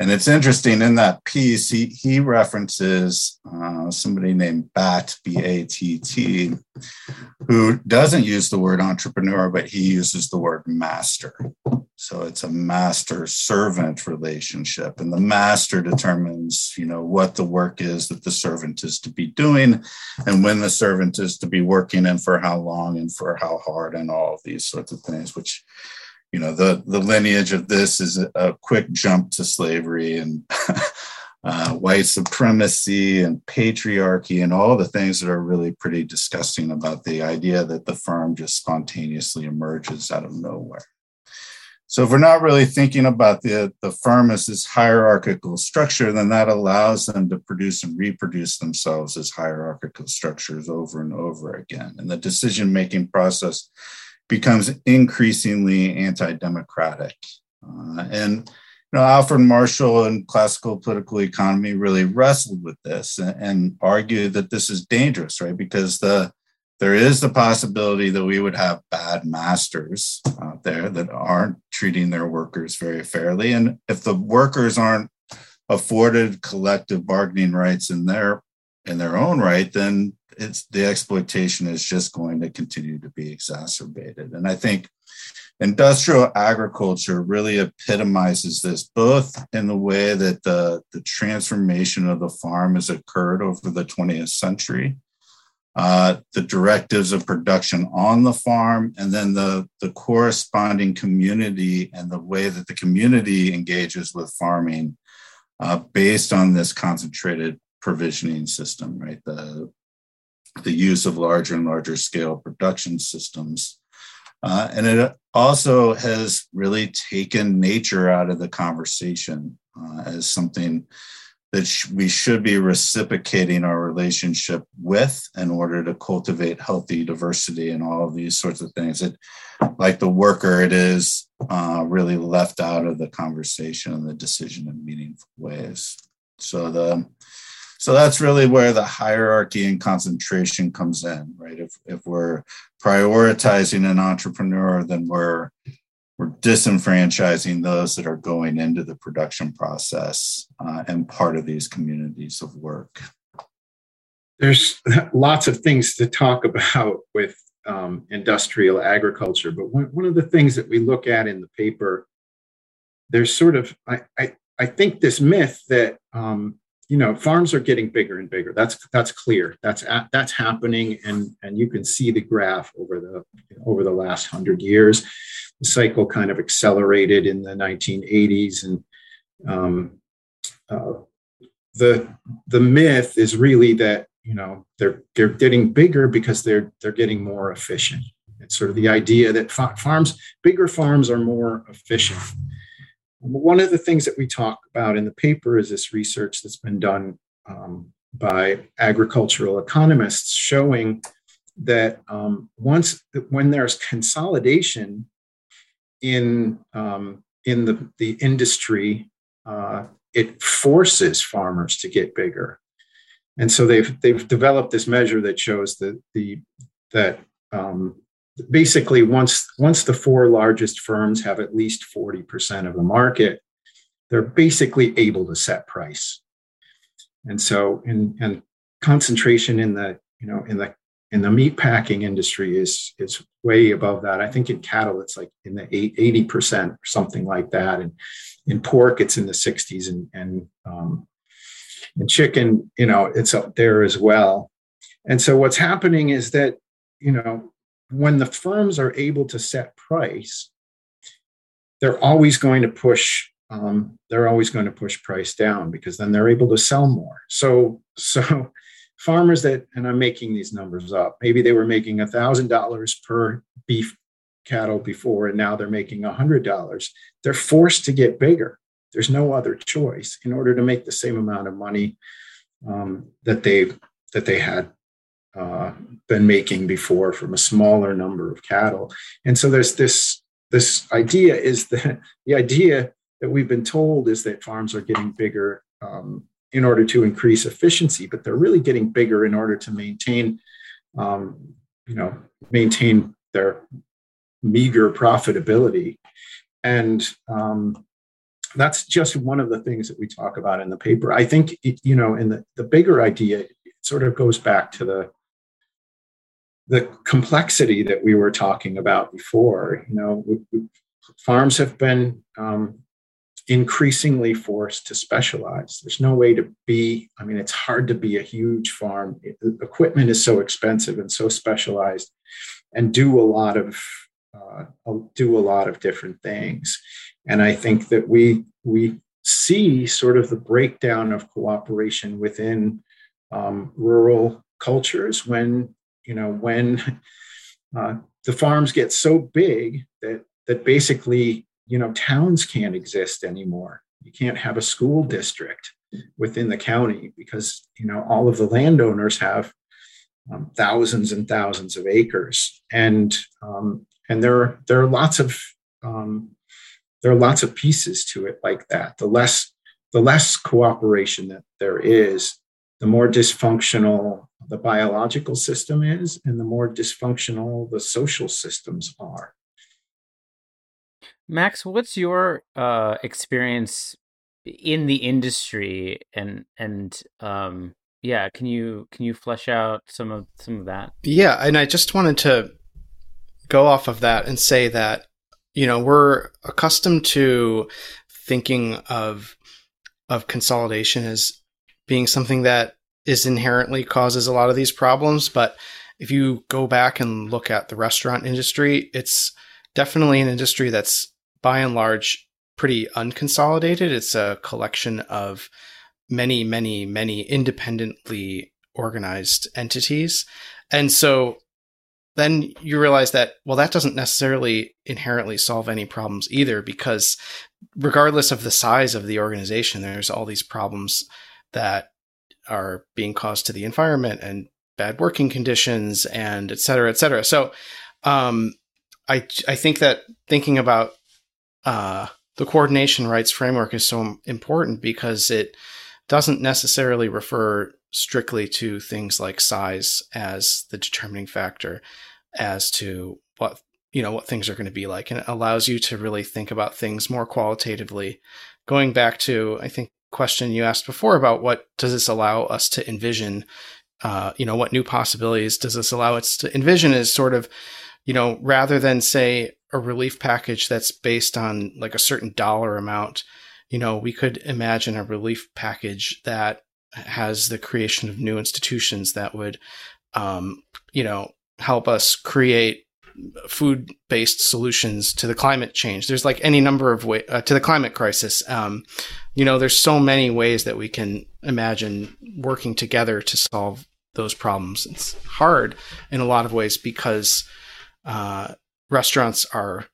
and it's interesting in that piece, he, he references uh, somebody named Batt, B A T T, who doesn't use the word entrepreneur, but he uses the word master. So it's a master servant relationship. And the master determines, you know, what the work is that the servant is to be doing and when the servant is to be working and for how long and for how hard and all of these sorts of things, which you know the the lineage of this is a, a quick jump to slavery and uh, white supremacy and patriarchy and all the things that are really pretty disgusting about the idea that the firm just spontaneously emerges out of nowhere. So if we're not really thinking about the, the firm as this hierarchical structure, then that allows them to produce and reproduce themselves as hierarchical structures over and over again. And the decision-making process becomes increasingly anti-democratic. Uh, and you know, Alfred Marshall in classical political economy really wrestled with this and, and argued that this is dangerous, right? Because the there is the possibility that we would have bad masters out there that aren't treating their workers very fairly. And if the workers aren't afforded collective bargaining rights in their in their own right, then it's the exploitation is just going to continue to be exacerbated. And I think industrial agriculture really epitomizes this, both in the way that the, the transformation of the farm has occurred over the 20th century, uh, the directives of production on the farm, and then the, the corresponding community and the way that the community engages with farming uh, based on this concentrated provisioning system, right? The the use of larger and larger scale production systems. Uh, and it also has really taken nature out of the conversation uh, as something that we should be reciprocating our relationship with in order to cultivate healthy diversity and all of these sorts of things. It, like the worker, it is uh, really left out of the conversation and the decision in meaningful ways. So the so that's really where the hierarchy and concentration comes in, right? If if we're prioritizing an entrepreneur, then we're we're disenfranchising those that are going into the production process uh, and part of these communities of work. There's lots of things to talk about with um, industrial agriculture, but one, of the things that we look at in the paper, there's sort of, I, I, I think this myth that um, you know farms are getting bigger and bigger. That's that's clear. That's that's happening and and you can see the graph over the over the last 100 years the cycle kind of accelerated in the 1980s and um, uh, the the myth is really that you know they're they're getting bigger because they're they're getting more efficient. It's sort of the idea that farms bigger farms are more efficient. One of the things that we talk about in the paper is this research that's been done um, by agricultural economists showing that um, once when there's consolidation in um, in the, the industry, uh, it forces farmers to get bigger. And so they've they've developed this measure that shows that the that um, basically once once the four largest firms have at least 40% of the market they're basically able to set price and so in and concentration in the you know in the in the meat packing industry is is way above that i think in cattle it's like in the 80% or something like that and in pork it's in the 60s and and um, in chicken you know it's up there as well and so what's happening is that you know when the firms are able to set price, they're always going to push. Um, they're always going to push price down because then they're able to sell more. So, so farmers that, and I'm making these numbers up, maybe they were making a thousand dollars per beef cattle before, and now they're making a hundred dollars. They're forced to get bigger. There's no other choice in order to make the same amount of money um, that they that they had uh, been making before from a smaller number of cattle. And so there's this this idea is that the idea that we've been told is that farms are getting bigger um, in order to increase efficiency, but they're really getting bigger in order to maintain, um, you know, maintain their meager profitability. And um, that's just one of the things that we talk about in the paper. I think, you know, in the, the bigger idea, it sort of goes back to the the complexity that we were talking about before. You know, we, we, farms have been um, increasingly forced to specialize. There's no way to be. I mean, it's hard to be a huge farm. It, equipment is so expensive and so specialized, and do a lot of uh, do a lot of different things. And I think that we we see sort of the breakdown of cooperation within um, rural cultures when you know when uh, the farms get so big that that basically you know towns can't exist anymore. You can't have a school district within the county because you know all of the landowners have um, thousands and thousands of acres. And um, and there there are lots of um, there are lots of pieces to it like that. The less the less cooperation that there is the more dysfunctional the biological system is and the more dysfunctional the social systems are. Max, what's your uh, experience in the industry and and um, yeah, can you can you flesh out some of some of that? Yeah, and I just wanted to go off of that and say that you know we're accustomed to thinking of of consolidation as being something that is inherently causes a lot of these problems. But if you go back and look at the restaurant industry, it's definitely an industry that's by and large pretty unconsolidated. It's a collection of many, many, many independently organized entities. And so then you realize that, well, that doesn't necessarily inherently solve any problems either, because regardless of the size of the organization, there's all these problems that are being caused to the environment and bad working conditions and et cetera, et cetera. So, um, I, I think that thinking about, uh, the coordination rights framework is so important because it doesn't necessarily refer strictly to things like size as the determining factor as to what you know what things are going to be like. And it allows you to really think about things more qualitatively. Going back to i think question you asked before about what does this allow us to envision uh, you know what new possibilities does this allow us to envision is sort of you know rather than say a relief package that's based on like a certain dollar amount you know we could imagine a relief package that has the creation of new institutions that would um, you know help us create food based solutions to the climate change. There's like any number of ways uh, to the climate crisis. Um, you know, there's so many ways that we can imagine working together to solve those problems. It's hard in a lot of ways because uh, restaurants are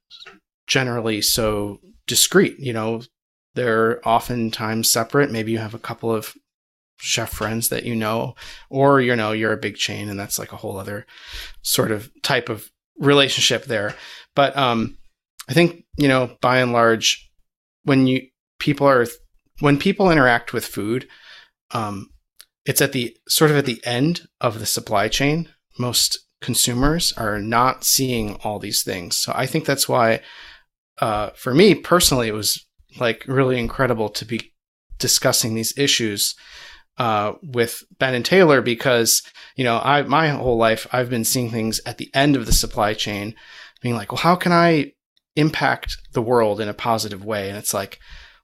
generally so discreet. You know, they're oftentimes separate. Maybe you have a couple of chef friends that you know, or you know, you're a big chain and that's like a whole other sort of type of relationship there. But um, I think you know, by and large, when you people are when people interact with food, um, it's at the sort of at the end of the supply chain. Most consumers are not seeing all these things, so I think that's why, uh, for me personally, it was like really incredible to be discussing these issues uh, with Ben and Taylor because you know I my whole life I've been seeing things at the end of the supply chain, being like, well, how can I impact the world in a positive way? And it's like,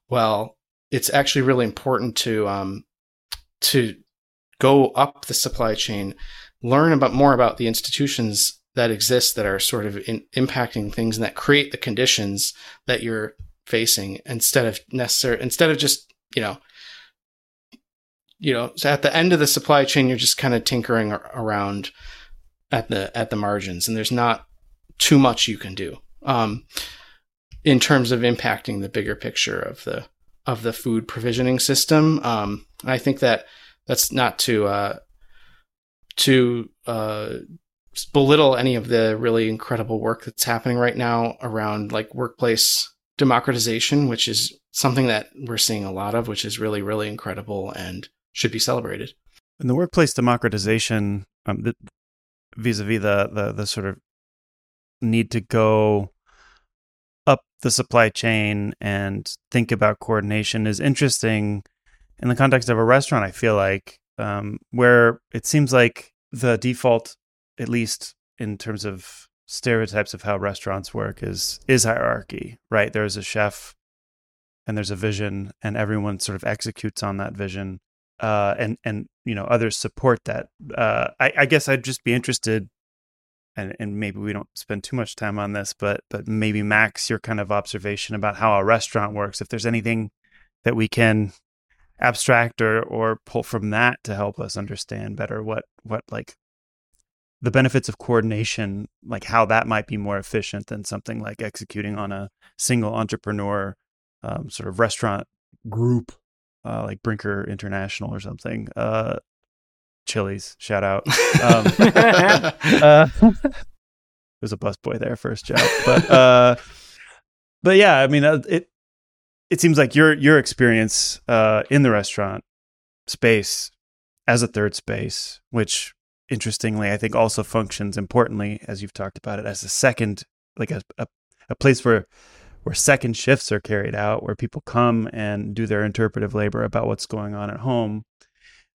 well, it's actually really important to um, to go up the supply chain, learn about more about the institutions that exist that are sort of in, impacting things and that create the conditions that you're facing instead of necessary instead of just you know you know, so at the end of the supply chain, you're just kind of tinkering around at the at the margins, and there's not too much you can do um, in terms of impacting the bigger picture of the of the food provisioning system. Um, I think that that's not to uh, to uh, belittle any of the really incredible work that's happening right now around like workplace democratization, which is something that we're seeing a lot of, which is really really incredible and should be celebrated. In the workplace democratization, um, the, vis-a-vis the, the the sort of need to go up the supply chain and think about coordination is interesting in the context of a restaurant. I feel like um, where it seems like the default, at least in terms of stereotypes of how restaurants work, is is hierarchy. Right? There's a chef, and there's a vision, and everyone sort of executes on that vision uh, and and you know others support that. Uh, I, I guess I'd just be interested, and and maybe we don't spend too much time on this, but but maybe Max, your kind of observation about how a restaurant works. If there's anything that we can abstract or or pull from that to help us understand better what what like the benefits of coordination, like how that might be more efficient than something like executing on a single entrepreneur um, sort of restaurant group uh, like Brinker International or something. Uh, Chili's, shout out. Um, uh, there's a busboy there, first job, but uh, but yeah, I mean, uh, it it seems like your your experience uh, in the restaurant space as a third space, which interestingly I think also functions importantly, as you've talked about it, as a second, like a, a, a place where where second shifts are carried out, where people come and do their interpretive labor about what's going on at home.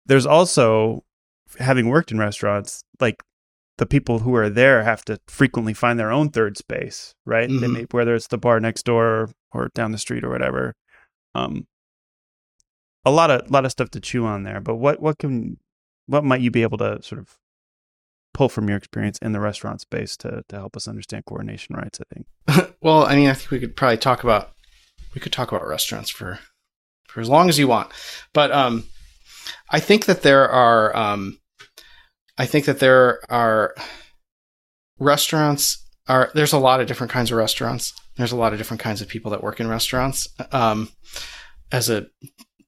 There's also, having worked in restaurants, like the people who are there have to frequently find their own third space, right? Mm-hmm. May, whether it's the bar next door or down the street or whatever. Um, a lot of lot of stuff to chew on there. But what what can what might you be able to sort of pull from your experience in the restaurant space to to help us understand coordination rights. I think. well, I mean, I think we could probably talk about we could talk about restaurants for for as long as you want, but um, I think that there are um, I think that there are restaurants are there's a lot of different kinds of restaurants. There's a lot of different kinds of people that work in restaurants. Um, as a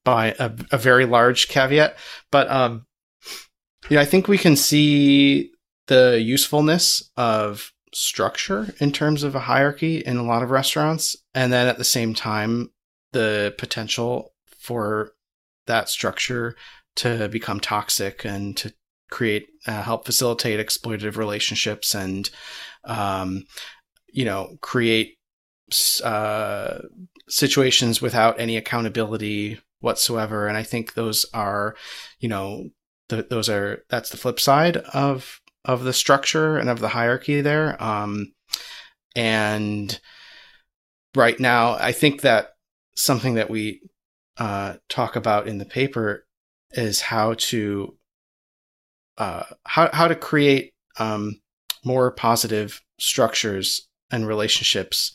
by a, a very large caveat, but um, yeah, I think we can see the usefulness of structure in terms of a hierarchy in a lot of restaurants. And then at the same time, the potential for that structure to become toxic and to create uh, help facilitate exploitative relationships and um, you know create uh, situations without any accountability whatsoever. And i think those are you know the, those are that's the flip side of of the structure and of the hierarchy there. Um, and right now i think that something that we uh, talk about in the paper is how to uh, how how to create um, more positive structures and relationships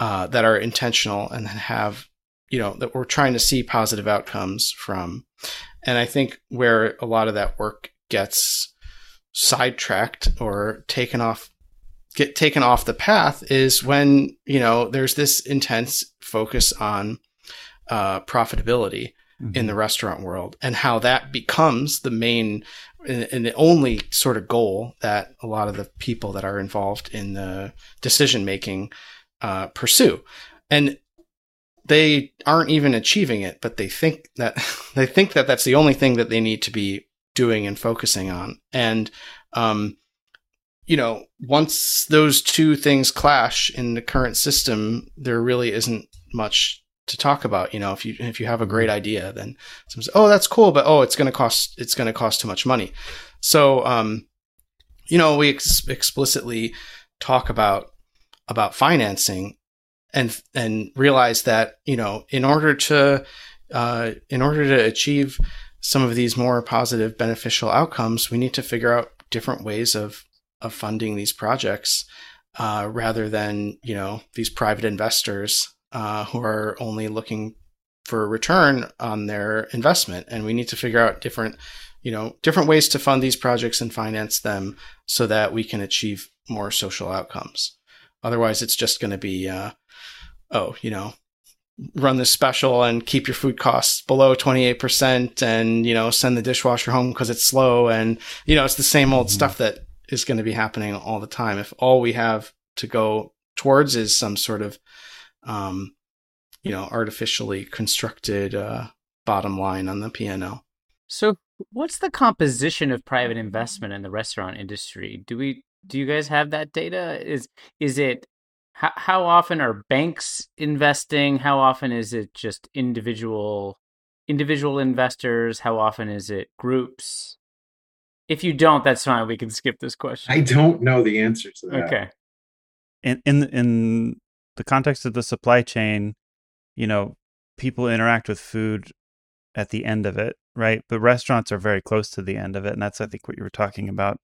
uh, that are intentional and have you know that we're trying to see positive outcomes from and i think where a lot of that work gets sidetracked or taken off get taken off the path is when you know there's this intense focus on uh, profitability mm-hmm. in the restaurant world and how that becomes the main and the only sort of goal that a lot of the people that are involved in the decision making uh, pursue. And they aren't even achieving it but they think that they think that that's the only thing that they need to be doing and focusing on. And um, you know once those two things clash in the current system there really isn't much to talk about. You know, if you if you have a great idea, then "Oh, that's cool," but oh, it's going to cost it's going to cost too much money. So, um, you know, we ex- explicitly talk about about financing and and realize that you know in order to uh, in order to achieve some of these more positive beneficial outcomes, we need to figure out different ways of of funding these projects uh, rather than you know these private investors uh, who are only looking for a return on their investment. And we need to figure out different, you know, different ways to fund these projects and finance them so that we can achieve more social outcomes. Otherwise, it's just going to be, uh, oh, you know, run this special and keep your food costs below 28% and, you know, send the dishwasher home because it's slow. And, you know, it's the same old mm-hmm. stuff that is going to be happening all the time. If all we have to go towards is some sort of um, you know, artificially constructed uh, bottom line on the P&L. So, what's the composition of private investment in the restaurant industry? Do we do you guys have that data? Is is it how, how often are banks investing? How often is it just individual individual investors? How often is it groups? If you don't, that's fine. We can skip this question. I don't know the answer to that. Okay. In in in the context of the supply chain, you know, people interact with food at the end of it, right? But restaurants are very close to the end of it, and that's I think what you were talking about,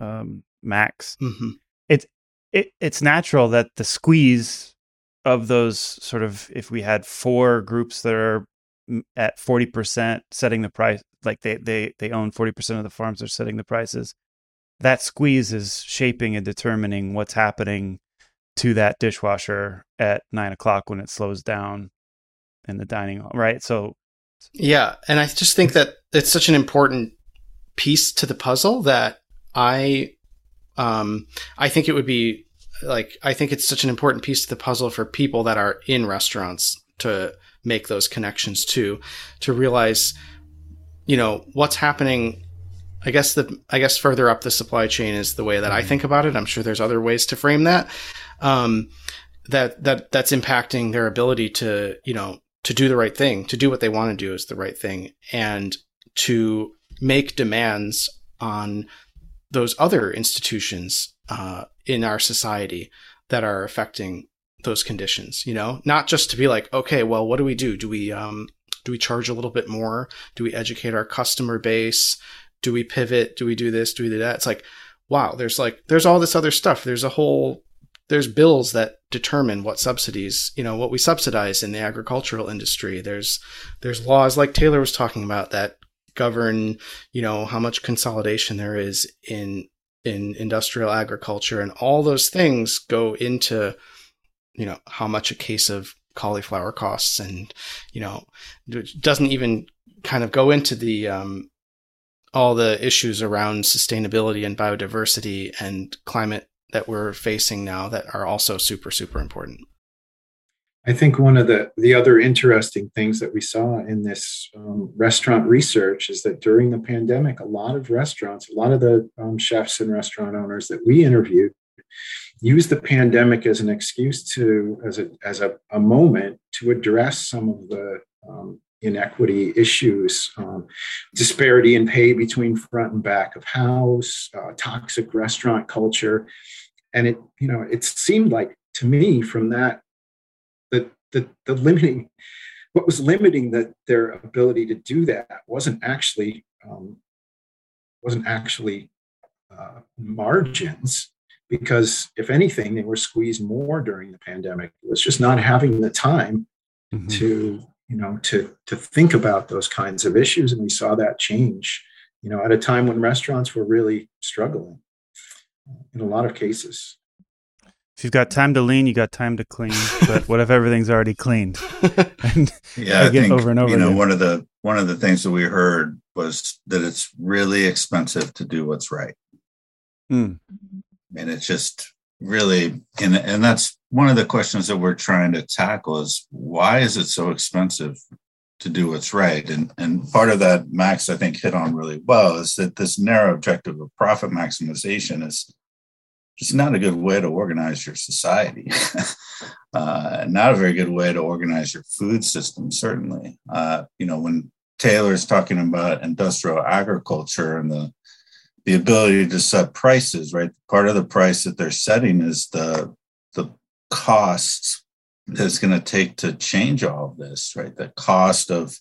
um, Max. Mm-hmm. It's it, it's natural that the squeeze of those sort of if we had four groups that are at 40% setting the price like they they they own 40% of the farms they're setting the prices that squeeze is shaping and determining what's happening to that dishwasher at nine o'clock when it slows down in the dining hall, right? So, yeah, and I just think that it's such an important piece to the puzzle that I, um, I think it would be like I think it's such an important piece to the puzzle for people that are in restaurants to make those connections too, to realize, you know, what's happening I guess the I guess further up the supply chain is the way that I mm-hmm. think about it. I'm sure there's other ways to frame that. Um, that that that's impacting their ability to you know to do the right thing, to do what they want to do is the right thing, and to make demands on those other institutions uh, in our society that are affecting those conditions. You know, not just to be like, okay, well, what do we do? Do we um, do we charge a little bit more? Do we educate our customer base? do we pivot? Do we do this? Do we do that? It's like, wow, there's like, there's all this other stuff. There's a whole, there's bills that determine what subsidies, you know, what we subsidize in the agricultural industry. There's, there's laws like Taylor was talking about that govern, you know, how much consolidation there is in, in industrial agriculture and all those things go into, you know, how much a case of cauliflower costs and, you know, doesn't even kind of go into the, um, all the issues around sustainability and biodiversity and climate that we're facing now that are also super super important I think one of the, the other interesting things that we saw in this um, restaurant research is that during the pandemic, a lot of restaurants, a lot of the um, chefs and restaurant owners that we interviewed used the pandemic as an excuse to, as a, as a, a moment to address some of the um, inequity issues, um, disparity in pay between front and back of house, uh, toxic restaurant culture. And it, you know, it seemed like to me from that that the, the limiting, what was limiting that their ability to do that wasn't actually um, wasn't actually uh, margins. Because if anything they were squeezed more during the pandemic. It was just not having the time mm-hmm. to you know to to think about those kinds of issues. And we saw that change you know at a time when restaurants were really struggling in a lot of cases if you've got time to lean, you got time to clean. But what if everything's already cleaned? and yeah, I think over and over. You know, again. one of the one of the things that we heard was that it's really expensive to do what's right. Mm. And it's just really, and and that's one of the questions that we're trying to tackle is why is it so expensive to do what's right? And and part of that, Max, I think hit on really well, is that this narrow objective of profit maximization is just not a good way to organize your society. uh, not a very good way to organize your food system, certainly. Uh, you know, when Taylor's talking about industrial agriculture and the the ability to set prices, right? Part of the price that they're setting is the the costs that it's going to take to change all of this, right? The cost of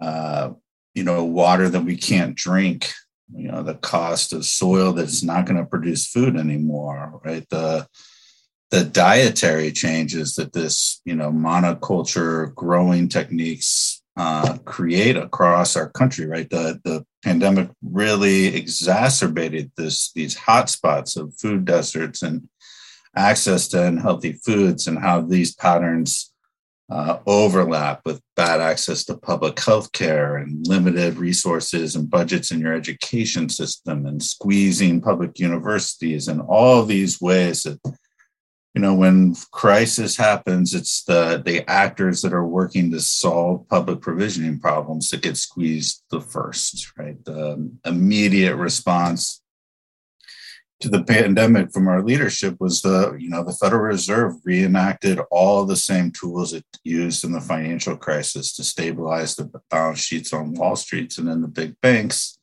uh, you know water that we can't drink you know the cost of soil that's not going to produce food anymore right the the dietary changes that this you know monoculture growing techniques uh, create across our country right the the pandemic really exacerbated this these hotspots of food deserts and access to unhealthy foods and how these patterns uh, overlap with bad access to public health care and limited resources and budgets in your education system and squeezing public universities and all these ways that you know when crisis happens it's the the actors that are working to solve public provisioning problems that get squeezed the first right? The immediate response to the pandemic from our leadership was the you know the federal reserve reenacted all the same tools it used in the financial crisis to stabilize the balance sheets on wall streets and in the big banks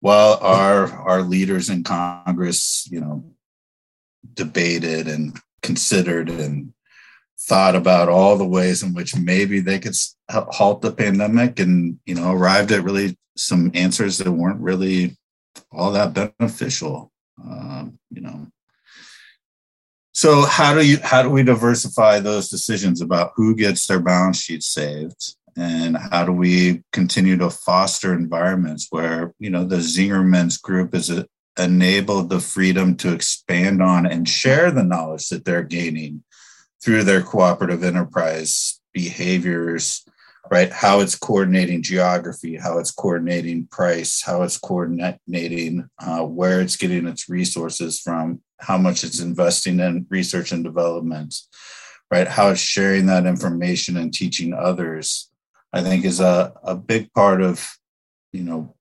while our our leaders in congress you know debated and considered and thought about all the ways in which maybe they could halt the pandemic and you know arrived at really some answers that weren't really all that beneficial um, you know. So how do you how do we diversify those decisions about who gets their balance sheet saved? And how do we continue to foster environments where you know the Zingerman's group is a, enabled the freedom to expand on and share the knowledge that they're gaining through their cooperative enterprise behaviors right? How it's coordinating geography, how it's coordinating price, how it's coordinating uh, where it's getting its resources from, how much it's investing in research and development, right? How it's sharing that information and teaching others, I think is a, a big part of, you know,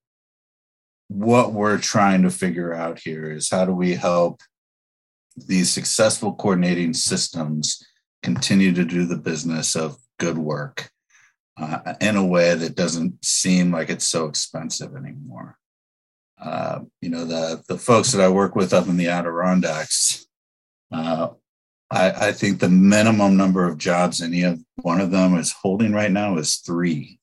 what we're trying to figure out here is how do we help these successful coordinating systems continue to do the business of good work uh, in a way that doesn't seem like it's so expensive anymore. Uh, you know, the the folks that I work with up in the Adirondacks, uh, I, I, think the minimum number of jobs any of one of them is holding right now is three.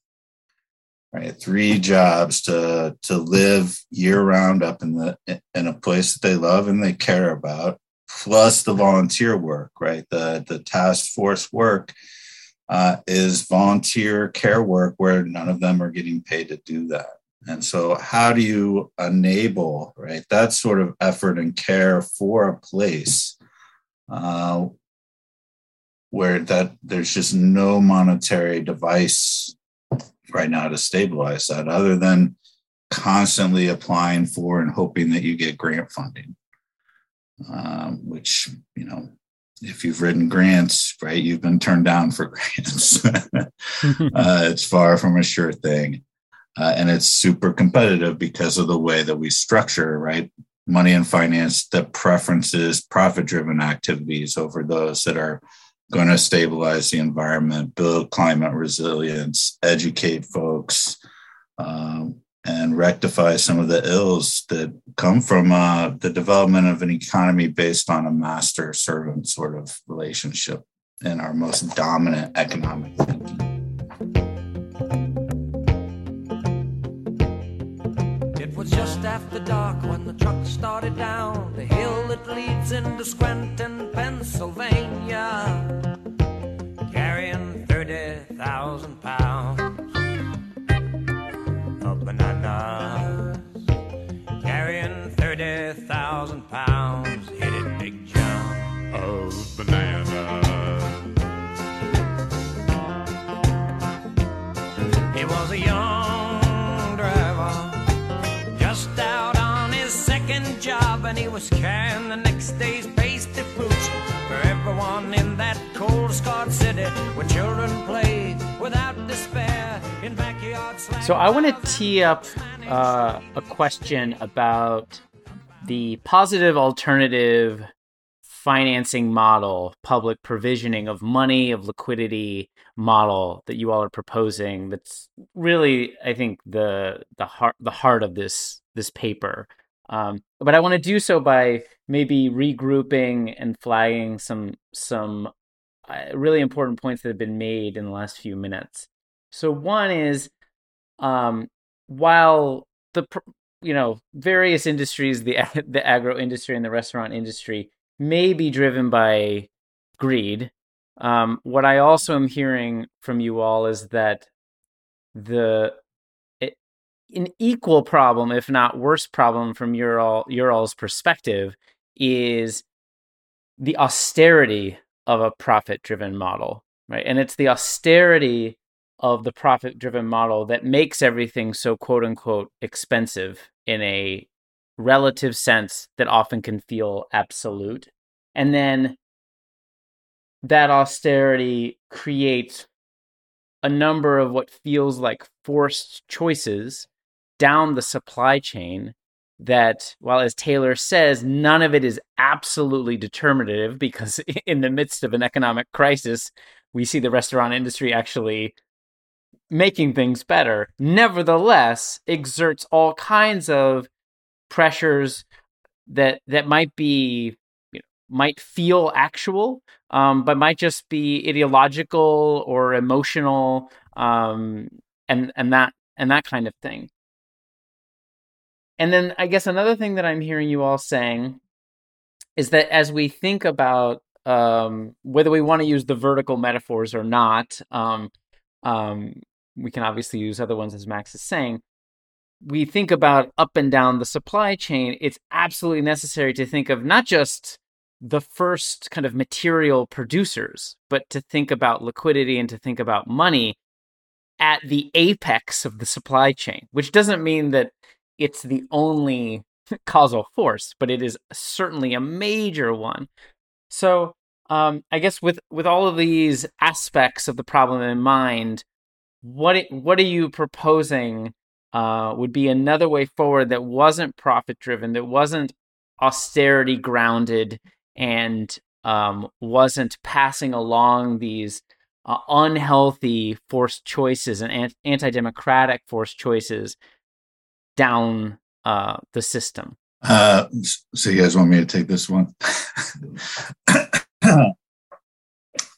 Right, three jobs to to live year round up in the in a place that they love and they care about, plus the volunteer work. Right, the the task force work uh, is volunteer care work where none of them are getting paid to do that. And so, how do you enable right that sort of effort and care for a place uh, where that there's just no monetary device right now to stabilize that, other than constantly applying for and hoping that you get grant funding, um, which you know if you've written grants, right, you've been turned down for grants. uh, it's far from a sure thing. Uh, and it's super competitive because of the way that we structure, right? Money and finance that preferences profit driven activities over those that are going to stabilize the environment, build climate resilience, educate folks, um, and rectify some of the ills that come from uh, the development of an economy based on a master servant sort of relationship in our most dominant economic thinking. It was just after dark when the truck started down the hill that leads into Scranton, Pennsylvania, was carrying the next day's pasty fruits for everyone in that cold scarred city where children play without despair in backyard So I want to tee up uh, a question about the positive alternative financing model, public provisioning of money, of liquidity model that you all are proposing. That's really, I think, the the heart the heart of this this paper. Um, but I want to do so by maybe regrouping and flagging some some uh, really important points that have been made in the last few minutes. So one is, um, while the you know various industries, the the agro industry and the restaurant industry may be driven by greed. Um, what I also am hearing from you all is that the an equal problem, if not worse problem, from your all your all's perspective, is the austerity of a profit driven model, right? And it's the austerity of the profit driven model that makes everything so quote unquote expensive in a relative sense that often can feel absolute. And then that austerity creates a number of what feels like forced choices down the supply chain that while as taylor says none of it is absolutely determinative because in the midst of an economic crisis we see the restaurant industry actually making things better. Nevertheless exerts all kinds of pressures that that might be you know, might feel actual um, but might just be ideological or emotional um, and and that and that kind of thing and then I guess another thing that I'm hearing you all saying is that as we think about um, whether we want to use the vertical metaphors or not, um, um, we can obviously use other ones, as Max is saying. We think about up and down the supply chain. It's absolutely necessary to think of not just the first kind of material producers, but to think about liquidity and to think about money at the apex of the supply chain, which doesn't mean that it's the only causal force, but it is certainly a major one. So, um, I guess with with all of these aspects of the problem in mind, what it, what are you proposing uh, would be another way forward that wasn't profit driven, that wasn't austerity grounded, and um, wasn't passing along these uh, unhealthy forced choices and anti democratic forced choices down uh, the system? Uh, so you guys want me to take this one?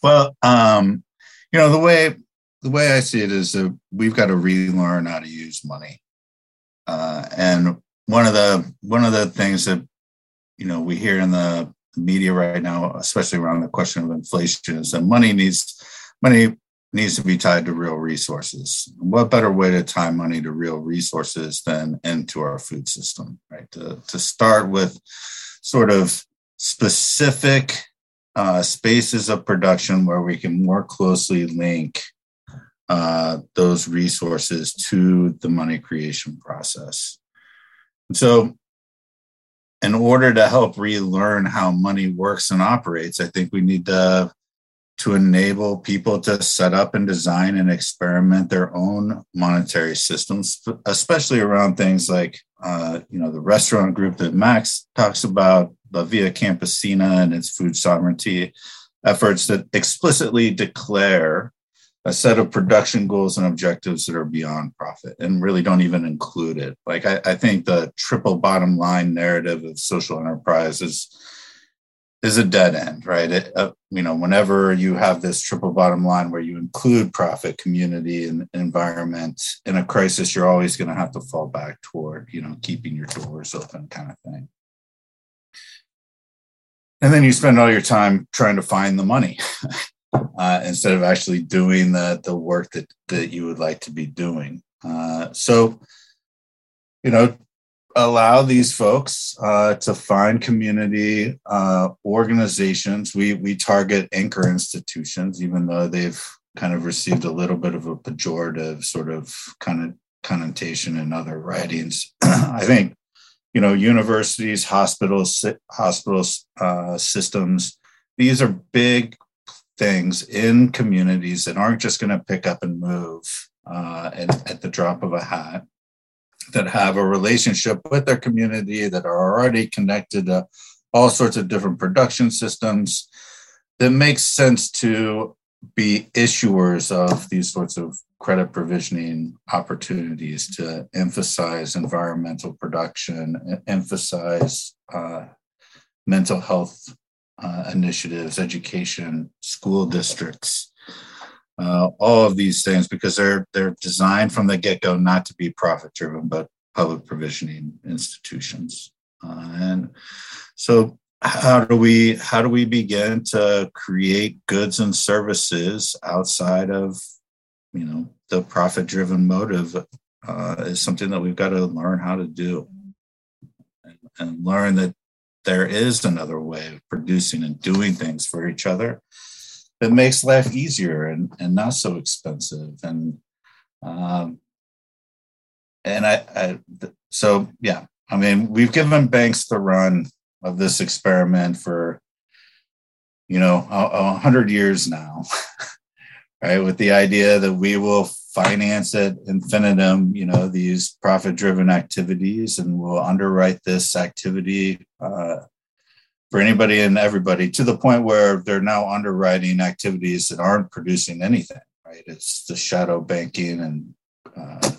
well, um, you know the way the way I see it is that we've got to relearn how to use money, uh, and one of the one of the things that you know we hear in the media right now, especially around the question of inflation, is that money needs money needs to be tied to real resources. What better way to tie money to real resources than into our food system, right? To, to start with sort of specific uh, spaces of production where we can more closely link uh, those resources to the money creation process. And so in order to help relearn how money works and operates, I think we need to to enable people to set up and design and experiment their own monetary systems, especially around things like, uh, you know, the restaurant group that Max talks about, the Via Campesina and its food sovereignty efforts that explicitly declare a set of production goals and objectives that are beyond profit and really don't even include it. Like I, I think the triple bottom line narrative of social enterprise is is a dead end, right? It, uh, you know, whenever you have this triple bottom line where you include profit, community, and environment in a crisis, you're always going to have to fall back toward, you know, keeping your doors open, kind of thing. And then you spend all your time trying to find the money uh, instead of actually doing the the work that that you would like to be doing. Uh, so, you know, allow these folks uh, to find community uh, organizations. We we target anchor institutions, even though they've kind of received a little bit of a pejorative sort of kind of connotation in other writings. I think you know universities, hospitals, hospitals uh, systems. These are big things in communities that aren't just going to pick up and move uh, and at the drop of a hat that have a relationship with their community that are already connected to all sorts of different production systems that makes sense to be issuers of these sorts of credit provisioning opportunities to emphasize environmental production, emphasize uh, mental health uh, initiatives, education, school districts, uh, all of these things because they're they're designed from the get go not to be profit driven, but public provisioning institutions. Uh, and so, how do we how do we begin to create goods and services outside of you know the profit driven motive? Uh, is something that we've got to learn how to do and, and learn that there is another way of producing and doing things for each other that makes life easier and, and not so expensive. And um, and I, I so yeah, I mean we've given banks the run of this experiment for you know a, a hundred years now, right? With the idea that we will finance at infinitum, you know, these profit-driven activities, and we'll underwrite this activity uh, for anybody and everybody to the point where they're now underwriting activities that aren't producing anything, right? It's the shadow banking and uh,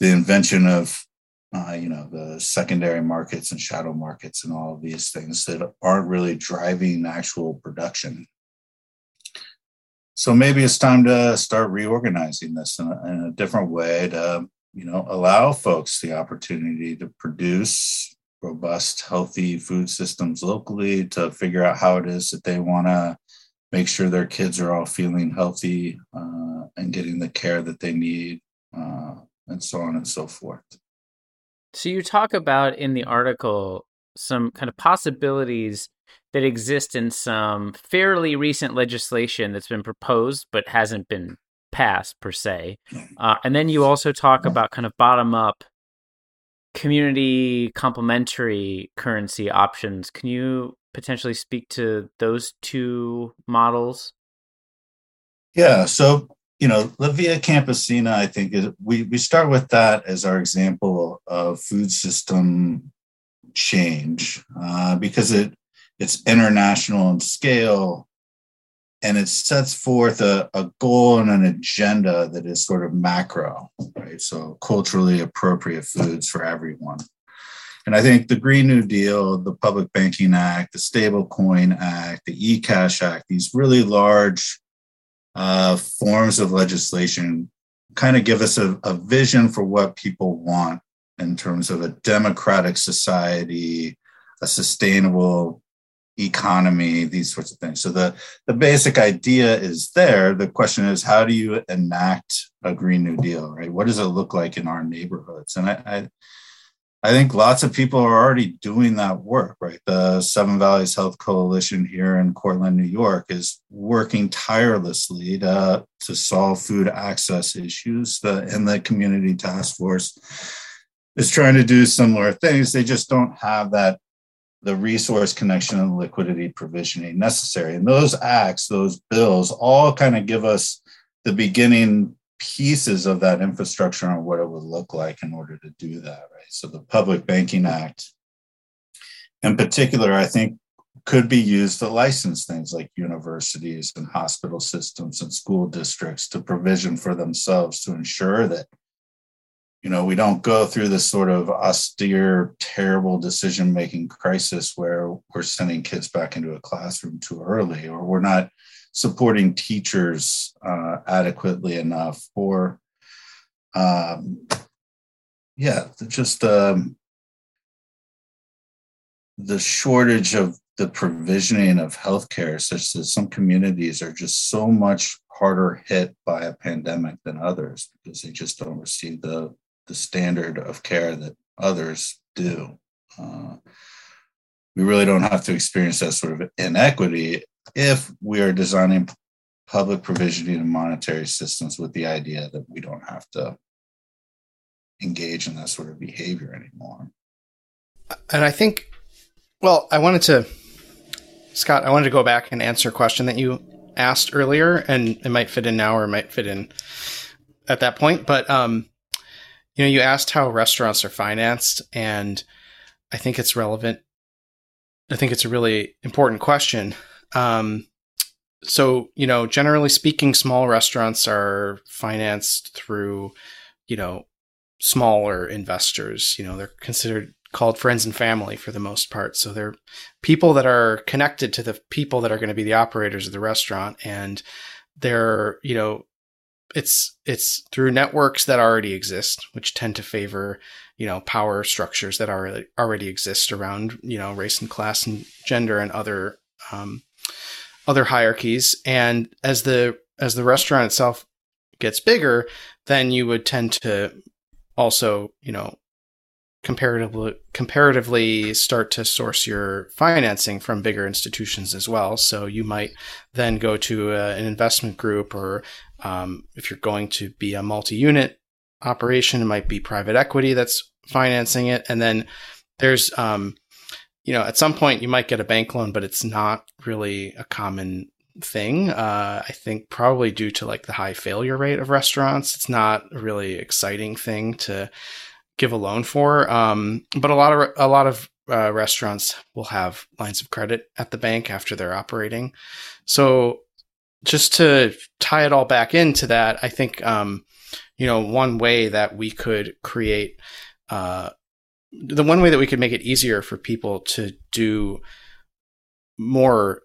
the invention of, uh, you know, the secondary markets and shadow markets and all of these things that aren't really driving actual production. So maybe it's time to start reorganizing this in a, in a different way to, you know, allow folks the opportunity to produce robust, healthy food systems locally to figure out how it is that they want to make sure their kids are all feeling healthy uh, and getting the care that they need, uh, and so on and so forth. So, you talk about in the article some kind of possibilities that exist in some fairly recent legislation that's been proposed but hasn't been passed per se. Uh, and then you also talk about kind of bottom up community complementary currency options. Can you potentially speak to those two models? Yeah. So, you know, La Via Campesina, I think is we, we start with that as our example of food system change uh, because it it's international in scale and it sets forth a, a goal and an agenda that is sort of macro, right? So culturally appropriate foods for everyone. And I think the Green New Deal, the Public Banking Act, the Stablecoin Act, the eCash Act, these really large uh, forms of legislation kind of give us a, a vision for what people want in terms of a democratic society, a sustainable economy, these sorts of things. So the, the basic idea is there. The question is, how do you enact a Green New Deal, right? What does it look like in our neighborhoods? And I, I, I think lots of people are already doing that work, right? The Seven Valleys Health Coalition here in Cortland, New York is working tirelessly to, to solve food access issues. The, and the Community Task Force is trying to do similar things. They just don't have that the resource connection and liquidity provisioning necessary. And those acts, those bills, all kind of give us the beginning pieces of that infrastructure on what it would look like in order to do that, right? So the Public Banking Act, in particular, I think could be used to license things like universities and hospital systems and school districts to provision for themselves to ensure that you know we don't go through this sort of austere terrible decision making crisis where we're sending kids back into a classroom too early or we're not supporting teachers uh, adequately enough or um, yeah just um, the shortage of the provisioning of healthcare such that some communities are just so much harder hit by a pandemic than others because they just don't receive the the standard of care that others do. Uh, we really don't have to experience that sort of inequity if we are designing public provisioning and monetary systems with the idea that we don't have to engage in that sort of behavior anymore. And I think, well, I wanted to, Scott, I wanted to go back and answer a question that you asked earlier, and it might fit in now or it might fit in at that point. But um, you know, you asked how restaurants are financed, and I think it's relevant. I think it's a really important question. Um, so, you know, generally speaking, small restaurants are financed through, you know, smaller investors. You know, they're considered called friends and family for the most part. So they're people that are connected to the people that are going to be the operators of the restaurant, and they're, you know, it's it's through networks that already exist, which tend to favor you know power structures that already already exist around you know race and class and gender and other um, other hierarchies. And as the as the restaurant itself gets bigger, then you would tend to also you know comparatively comparatively start to source your financing from bigger institutions as well. So you might then go to a, an investment group or um, if you're going to be a multi-unit operation, it might be private equity that's financing it, and then there's um, you know at some point you might get a bank loan, but it's not really a common thing. Uh, I think probably due to like the high failure rate of restaurants, it's not a really exciting thing to give a loan for. Um, but a lot of a lot of uh, restaurants will have lines of credit at the bank after they're operating. So just to tie it all back into that, I think, um, you know, one way that we could create, uh, the one way that we could make it easier for people to do more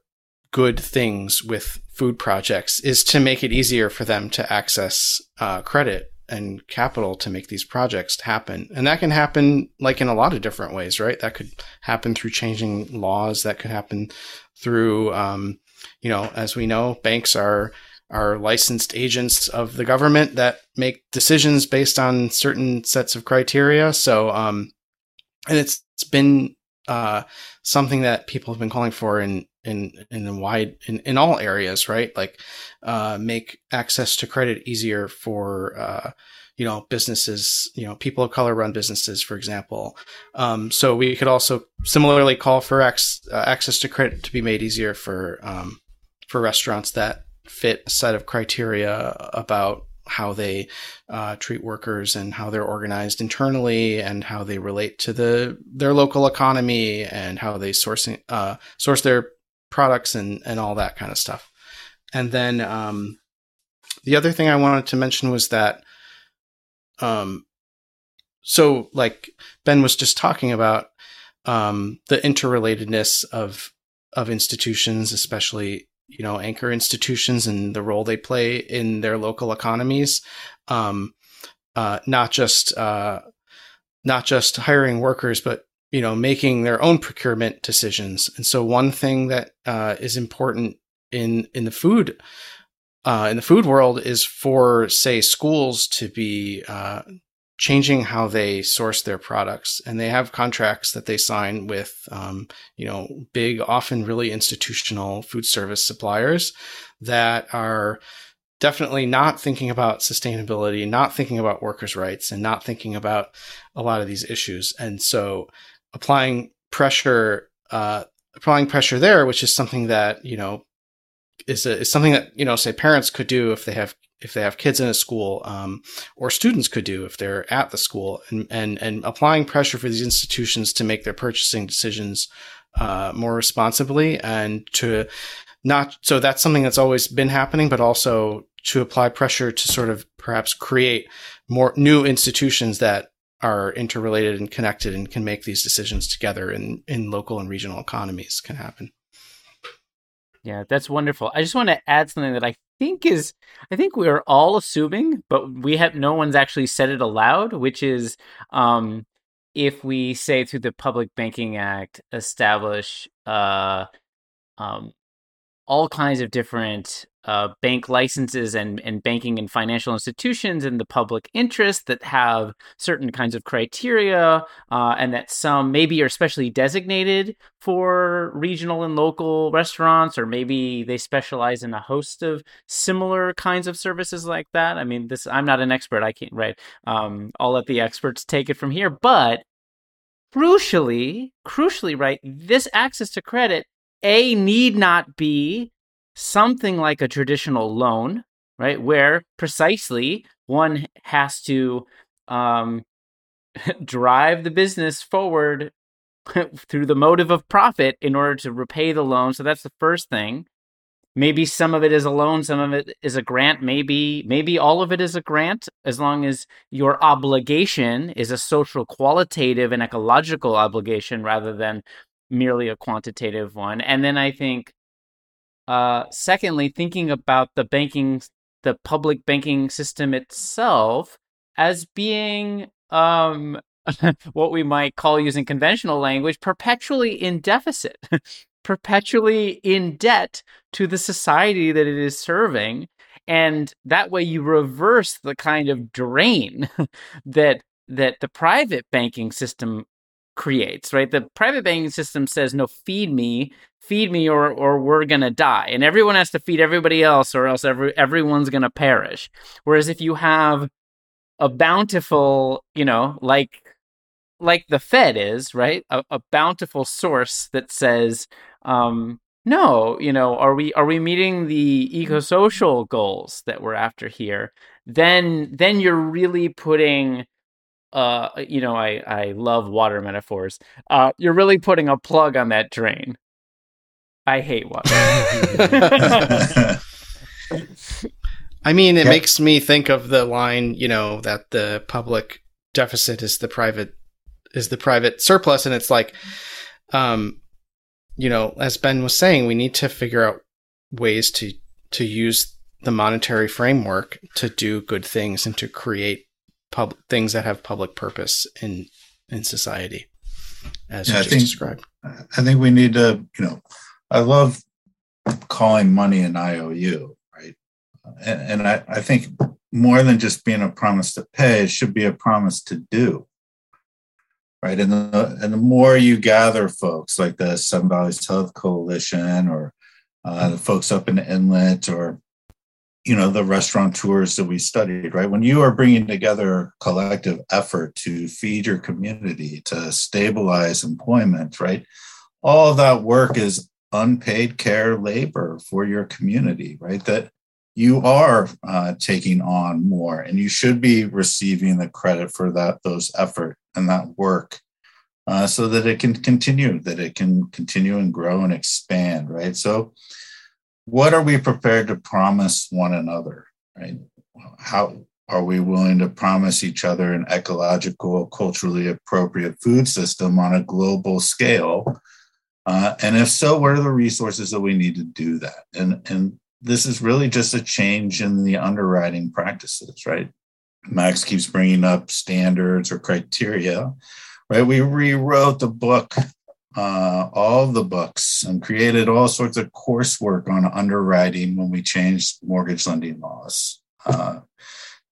good things with food projects is to make it easier for them to access uh, credit and capital to make these projects happen. And that can happen like in a lot of different ways, right? That could happen through changing laws. That could happen through, um, you know, as we know, banks are are licensed agents of the government that make decisions based on certain sets of criteria. So, um, and it's it's been uh, something that people have been calling for in in in wide in, in all areas, right? Like uh, make access to credit easier for uh, you know businesses, you know people of color run businesses, for example. Um, so we could also similarly call for uh, access to credit to be made easier for um, for restaurants that fit a set of criteria about how they uh, treat workers and how they're organized internally and how they relate to the their local economy and how they source uh, source their products and and all that kind of stuff. And then um, the other thing I wanted to mention was that um, so like Ben was just talking about um, the interrelatedness of of institutions, especially you know anchor institutions and the role they play in their local economies. Um, uh, not just uh, not just hiring workers but you know making their own procurement decisions. And so one thing that uh, is important in in the food uh, in the food world is for say schools to be uh, changing how they source their products and they have contracts that they sign with um, you know big often really institutional food service suppliers that are definitely not thinking about sustainability, not thinking about workers' rights, and not thinking about a lot of these issues. And so applying pressure, uh, applying pressure there, which is something that, you know, is, a, is something that, you know, say parents could do if they have if they have kids in a school, um, or students could do if they're at the school, and, and and applying pressure for these institutions to make their purchasing decisions uh, more responsibly and to not so that's something that's always been happening, but also to apply pressure to sort of perhaps create more new institutions that are interrelated and connected and can make these decisions together in, in local and regional economies can happen. Yeah, that's wonderful. I just want to add something that I think is I think we're all assuming, but we have no one's actually said it aloud, which is um if we say through the Public Banking Act establish uh um all kinds of different uh, bank licenses and, and banking and financial institutions in the public interest that have certain kinds of criteria, uh, and that some maybe are specially designated for regional and local restaurants, or maybe they specialize in a host of similar kinds of services like that. I mean, this I'm not an expert. I can't right. Um, I'll let the experts take it from here. But crucially, crucially, right, this access to credit a need not be something like a traditional loan, right? Where precisely one has to um, drive the business forward through the motive of profit in order to repay the loan. So that's the first thing. Maybe some of it is a loan, some of it is a grant, maybe maybe all of it is a grant as long as your obligation is a social qualitative and ecological obligation rather than merely a quantitative one. And then I think uh, secondly, thinking about the banking, the public banking system itself as being um, what we might call, using conventional language, perpetually in deficit, perpetually in debt to the society that it is serving. And that way, you reverse the kind of drain that that the private banking system creates, right? The private banking system says, no, feed me, feed me, or or we're gonna die. And everyone has to feed everybody else, or else every everyone's gonna perish. Whereas if you have a bountiful, you know, like like the Fed is, right? A, a bountiful source that says, um, no, you know, are we are we meeting the eco-social goals that we're after here? Then then you're really putting uh you know i i love water metaphors. Uh you're really putting a plug on that drain. I hate water. I mean it makes me think of the line you know that the public deficit is the private is the private surplus and it's like um you know as ben was saying we need to figure out ways to to use the monetary framework to do good things and to create pub things that have public purpose in in society, as yeah, you just think, described. I think we need to, you know, I love calling money an IOU, right? And, and I, I think more than just being a promise to pay, it should be a promise to do right? And the, and the more you gather folks like the Seven Valleys Health Coalition or uh, the folks up in the Inlet or you know the restaurateurs that we studied right? When you are bringing together collective effort to feed your community to stabilize employment right? All of that work is unpaid care labor for your community right? That you are uh, taking on more and you should be receiving the credit for that those effort and that work uh, so that it can continue that it can continue and grow and expand right? So what are we prepared to promise one another right? How are we willing to promise each other an ecological culturally appropriate food system on a global scale? Uh, and if so what are the resources that we need to do that? And and this is really just a change in the underwriting practices right? Max keeps bringing up standards or criteria right? We rewrote the book uh, all the books and created all sorts of coursework on underwriting when we changed mortgage lending laws uh,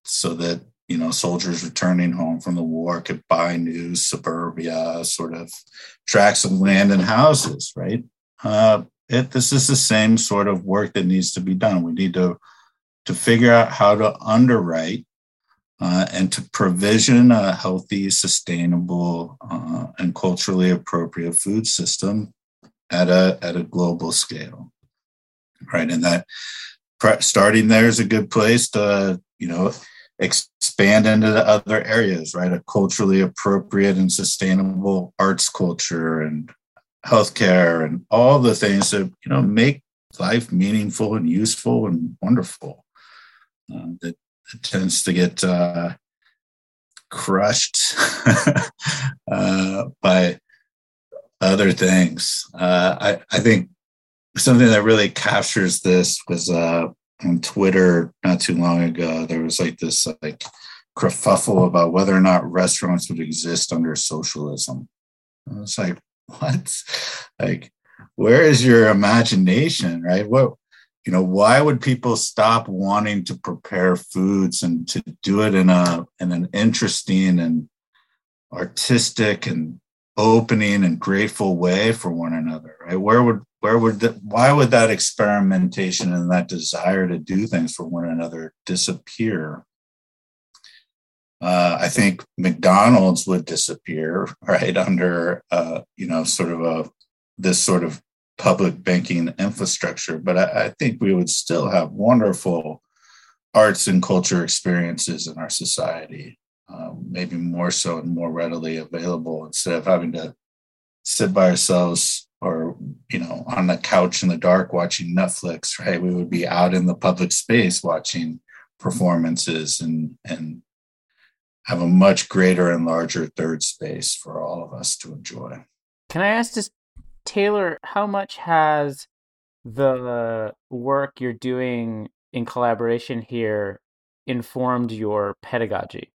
so that you know soldiers returning home from the war could buy new suburbia sort of tracts of land and houses right? Uh, it, this is the same sort of work that needs to be done. We need to to figure out how to underwrite uh, and to provision a healthy, sustainable, uh, and culturally appropriate food system at a at a global scale, right? And that starting there is a good place to you know expand into the other areas, right? A culturally appropriate and sustainable arts culture and healthcare and all the things that you know make life meaningful and useful and wonderful. Uh, that tends to get uh, crushed uh, by other things. Uh, I, I think something that really captures this was uh, on Twitter not too long ago. There was like this like kerfuffle about whether or not restaurants would exist under socialism. I was like, what? Like, where is your imagination, right? What you know why would people stop wanting to prepare foods and to do it in a in an interesting and artistic and opening and grateful way for one another right? Where would where would the, why would that experimentation and that desire to do things for one another disappear? Uh, I think McDonald's would disappear right under uh, you know sort of a this sort of public banking infrastructure, but I, I, think we would still have wonderful arts and culture experiences in our society, um, maybe more so and more readily available instead of having to sit by ourselves or you know on the couch in the dark watching Netflix. Right, we would be out in the public space watching performances and and have a much greater and larger third space for all of us to enjoy. Can I ask just Taylor, how much has the work you're doing in collaboration here informed your pedagogy?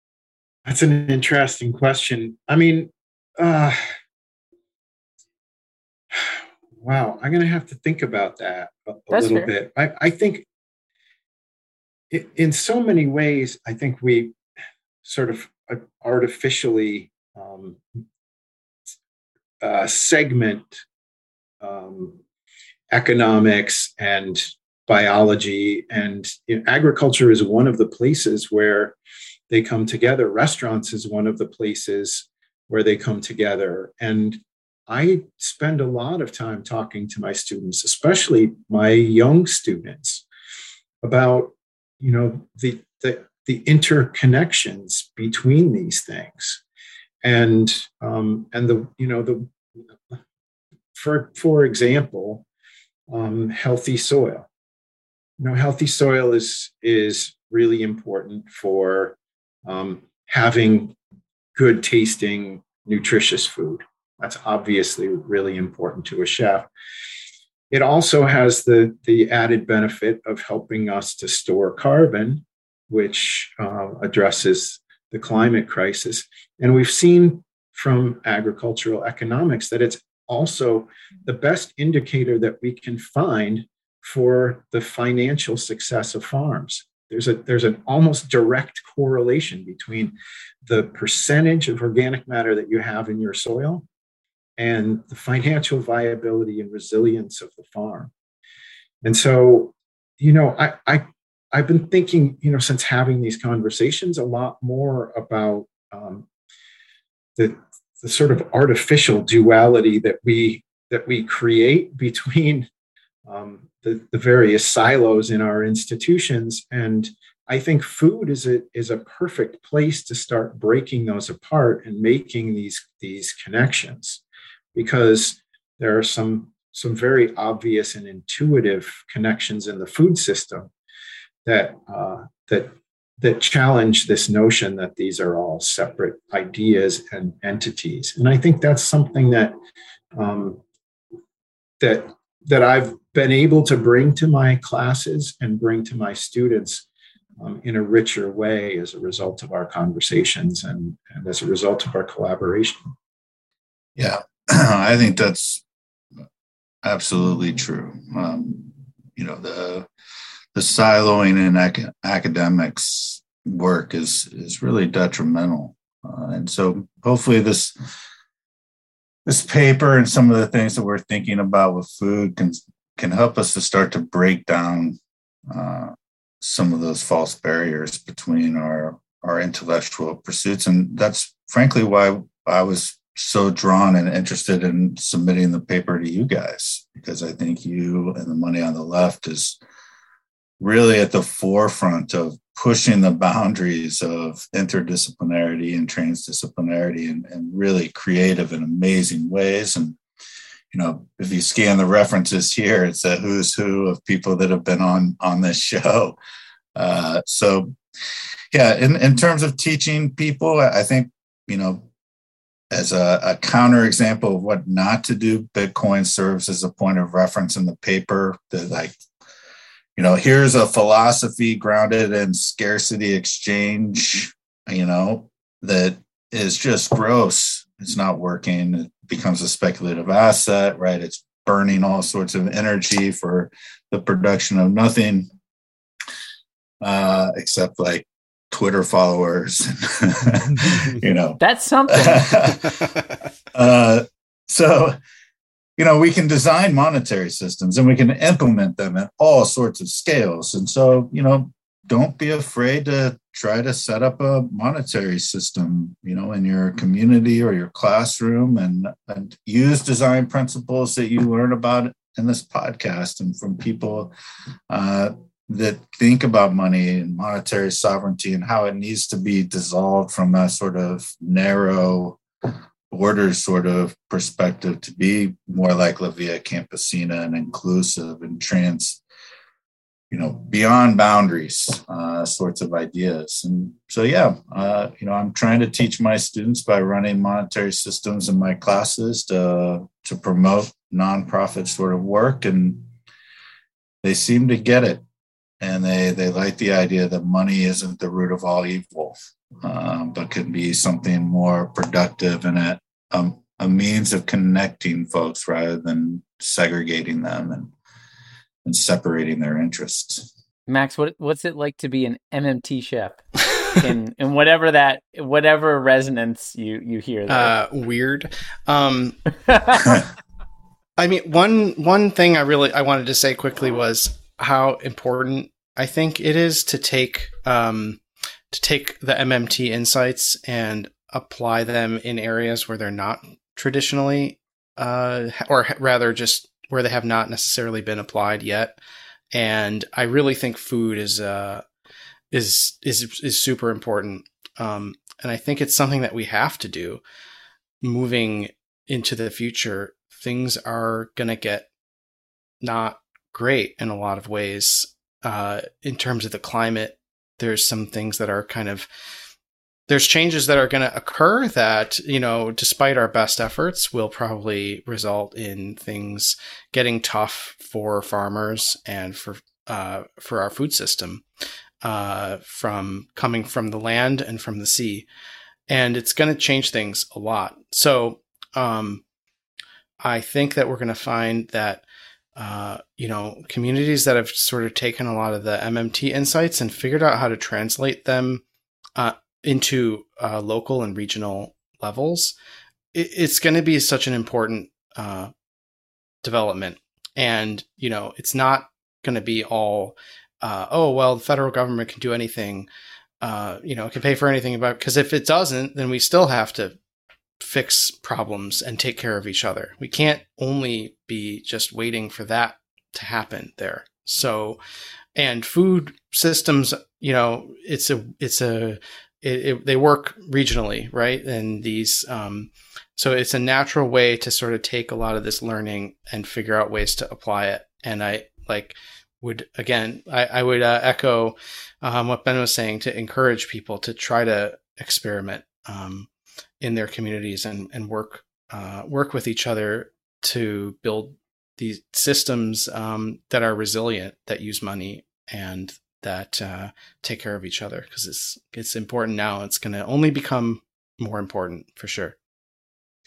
That's an interesting question. I mean, uh, wow, I'm going to have to think about that a, a little fair. bit. I, I think it, in so many ways, I think we sort of uh, artificially um, uh, segment um, economics and biology and you know, agriculture is one of the places where they come together. Restaurants is one of the places where they come together. And i spend a lot of time talking to my students especially my young students about you know the the, the interconnections between these things. And um, and the you know the for, for example, um, healthy soil. You know, healthy soil is, is really important for um, having good tasting, nutritious food. That's obviously really important to a chef. It also has the, the added benefit of helping us to store carbon, which uh, addresses the climate crisis. And we've seen from agricultural economics that it's also the best indicator that we can find for the financial success of farms. There's a there's an almost direct correlation between the percentage of organic matter that you have in your soil and the financial viability and resilience of the farm. And so, you know, I, I I've been thinking, you know, since having these conversations, a lot more about um, the the sort of artificial duality that we that we create between um, the, the various silos in our institutions. And i think food is a is a perfect place to start breaking those apart and making these these connections. Because there are some some very obvious and intuitive connections in the food system that uh, that that challenge this notion that these are all separate ideas and entities. And I think that's something that um, that that I've been able to bring to my classes and bring to my students um, in a richer way as a result of our conversations and, and as a result of our collaboration. Yeah, I think that's absolutely true. Um, you know, the the siloing in ac- academics work is is really detrimental. Uh, and so hopefully this this paper and some of the things that we're thinking about with food can can help us to start to break down uh, some of those false barriers between our our intellectual pursuits, and that's frankly why I was so drawn and interested in submitting the paper to you guys because I think you and the money on the left is really at the forefront of pushing the boundaries of interdisciplinarity and transdisciplinarity in, in really creative and amazing ways. And, you know, if you scan the references here, it's a who's who of people that have been on on this show. Uh, so, yeah, in, in terms of teaching people, I think, you know, as a, a counter example of what not to do, Bitcoin serves as a point of reference in the paper that like you know, here's a philosophy grounded in scarcity exchange, you know, that is just gross. It's not working. It becomes a speculative asset, right? It's burning all sorts of energy for the production of nothing uh, except like Twitter followers, you know. That's something. uh, so, you know, we can design monetary systems and we can implement them at all sorts of scales. And so, you know, don't be afraid to try to set up a monetary system, you know, in your community or your classroom and, and use design principles that you learn about in this podcast and from people uh, that think about money and monetary sovereignty and how it needs to be dissolved from a sort of narrow borders sort of perspective to be more like La Via Campesina and inclusive and trans, you know, beyond boundaries uh, sorts of ideas. And so, yeah, uh, you know, I'm trying to teach my students by running monetary systems in my classes to, to promote nonprofit sort of work. And they seem to get it. And they, they like the idea that money isn't the root of all evil um, but can be something more productive and a, a, a, means of connecting folks rather than segregating them and, and separating their interests. Max, what what's it like to be an MMT chef? in in whatever that whatever resonance you you hear there. Uh, weird. Um, I mean, one one thing I really I wanted to say quickly was how important I think it is to take um, to take the MMT insights and apply them in areas where they're not traditionally, uh, or rather just where they have not necessarily been applied yet. And I really think food is uh, is is is super important. Um, and I think it's something that we have to do moving into the future. Things are going to get not great in a lot of ways uh, in terms of the climate there's some things that are kind of there's changes that are going to occur that you know despite our best efforts will probably result in things getting tough for farmers and for uh, for our food system uh, from coming from the land and from the sea. And it's going to change things a lot. So um, i think that we're going to find that uh, you know, communities that have sort of taken a lot of the MMT insights and figured out how to translate them uh, into uh, local and regional levels, it, it's going to be such an important uh, development. And, you know, it's not going to be all, uh, oh, well, the federal government can do anything, you know, can pay for anything about, because if it doesn't, then we still have to fix problems and take care of each other. We can't only be just waiting for that to happen there. So, and food systems, you know, it's a, it's a, it, it, they work regionally, right? And these, um, so it's a natural way to sort of take a lot of this learning and figure out ways to apply it. And I like would again, I, I would uh, echo um, what Ben was saying to encourage people to try to experiment. Um, in their communities and and work uh, work with each other to build these systems um, that are resilient, that use money and that uh, take care of each other because it's it's important now. It's going to only become more important for sure.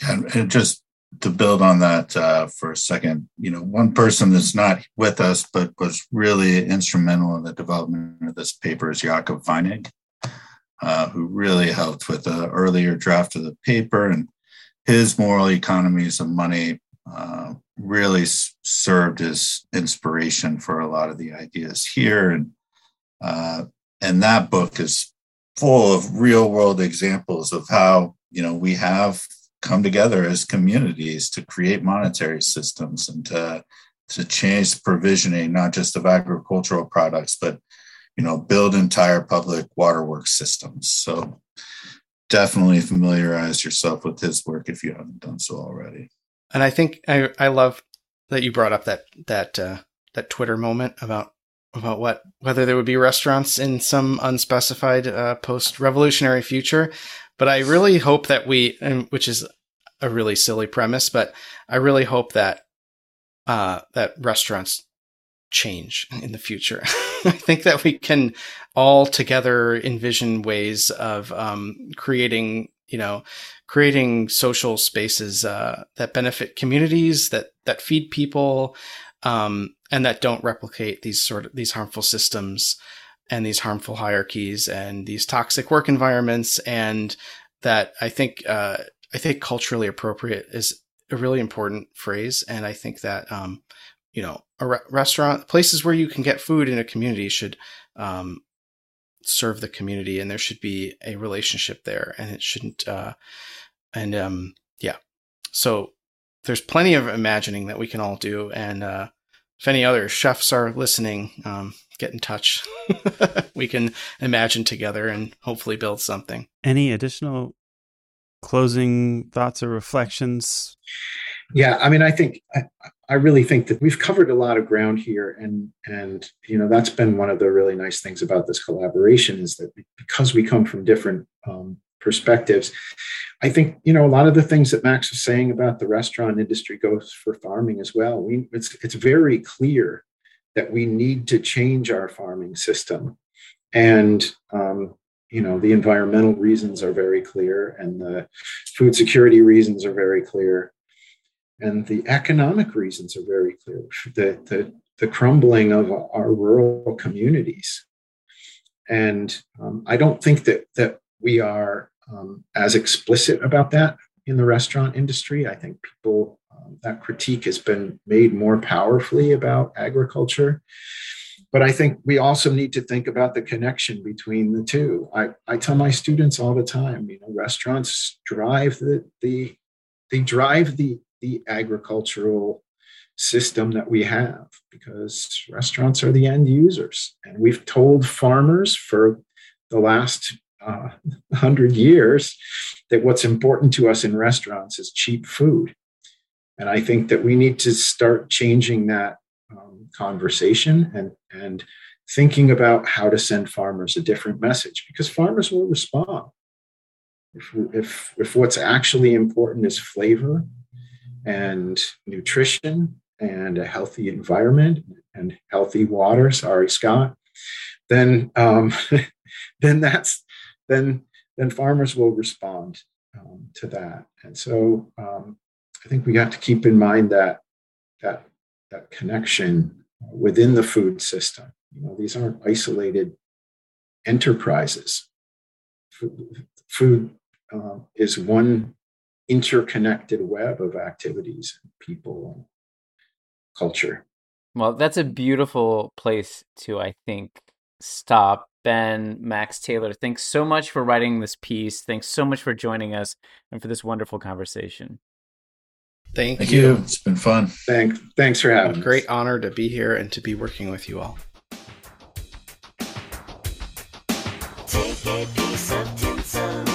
And, and just to build on that uh, for a second, you know, one person that's not with us but was really instrumental in the development of this paper is Jakob Feinig. Uh, who really helped with the earlier draft of the paper. And his moral economies of money uh, really served as inspiration for a lot of the ideas here. And Uh, and that book is full of real world examples of how, you know, we have come together as communities to create monetary systems and to, to change provisioning, not just of agricultural products, but, you know, build entire public waterworks systems. So definitely familiarize yourself with his work if you haven't done so already. And I think I, I love that you brought up that, that, uh, that Twitter moment about about what whether there would be restaurants in some unspecified uh, post-revolutionary future. But I really hope that we, which is a really silly premise, but I really hope that uh, that restaurants change in the future. I think that we can all together envision ways of um, creating, you know, creating social spaces uh, that benefit communities, that that feed people, um, and that don't replicate these sort of these harmful systems and these harmful hierarchies and these toxic work environments and that I think uh, I think culturally appropriate is a really important phrase and I think that um, you know a re- restaurant places where you can get food in a community should um, serve the community and there should be a relationship there and it shouldn't uh, and um, yeah so there's plenty of imagining that we can all do. And uh, if any other chefs are listening, um, get in touch. we can imagine together and hopefully build something. Any additional closing thoughts or reflections? Yeah, I mean, I think I, I, really think that we've covered a lot of ground here, and and you know that's been one of the really nice things about this collaboration is that because we come from different um, perspectives, I think you know a lot of the things that Max was saying about the restaurant industry goes for farming as well. We it's it's very clear that we need to change our farming system, and um, you know the environmental reasons are very clear, and the food security reasons are very clear, and the economic reasons are very clear. The the the crumbling of our rural communities, and um, I don't think that that we are um, as explicit about that in the restaurant industry. I think people, um, that critique has been made more powerfully about agriculture. But I think we also need to think about the connection between the two. I, I tell my students all the time, you know, restaurants drive the, the they drive the, the agricultural system that we have because restaurants are the end users. And we've told farmers for the last uh, 100 years that what's important to us in restaurants is cheap food. And I think that we need to start changing that um, conversation and, and thinking about how to send farmers a different message because farmers will respond. If, if, if what's actually important is flavor and nutrition and a healthy environment and healthy water, sorry, Scott, then, um, then that's then then farmers will respond um, to that. And so um, I think we got to keep in mind that that that connection within the food system. You know, these aren't isolated enterprises. Food, food um, is one interconnected web of activities, people, culture. Well, that's a beautiful place to, I think, stop. Ben, Max Taylor, thanks so much for writing this piece. Thanks so much for joining us and for this wonderful conversation. Thank, Thank you. you. It's been fun. Thanks. Thanks for having A Great honor to be here and to be working with you all. Take a piece of.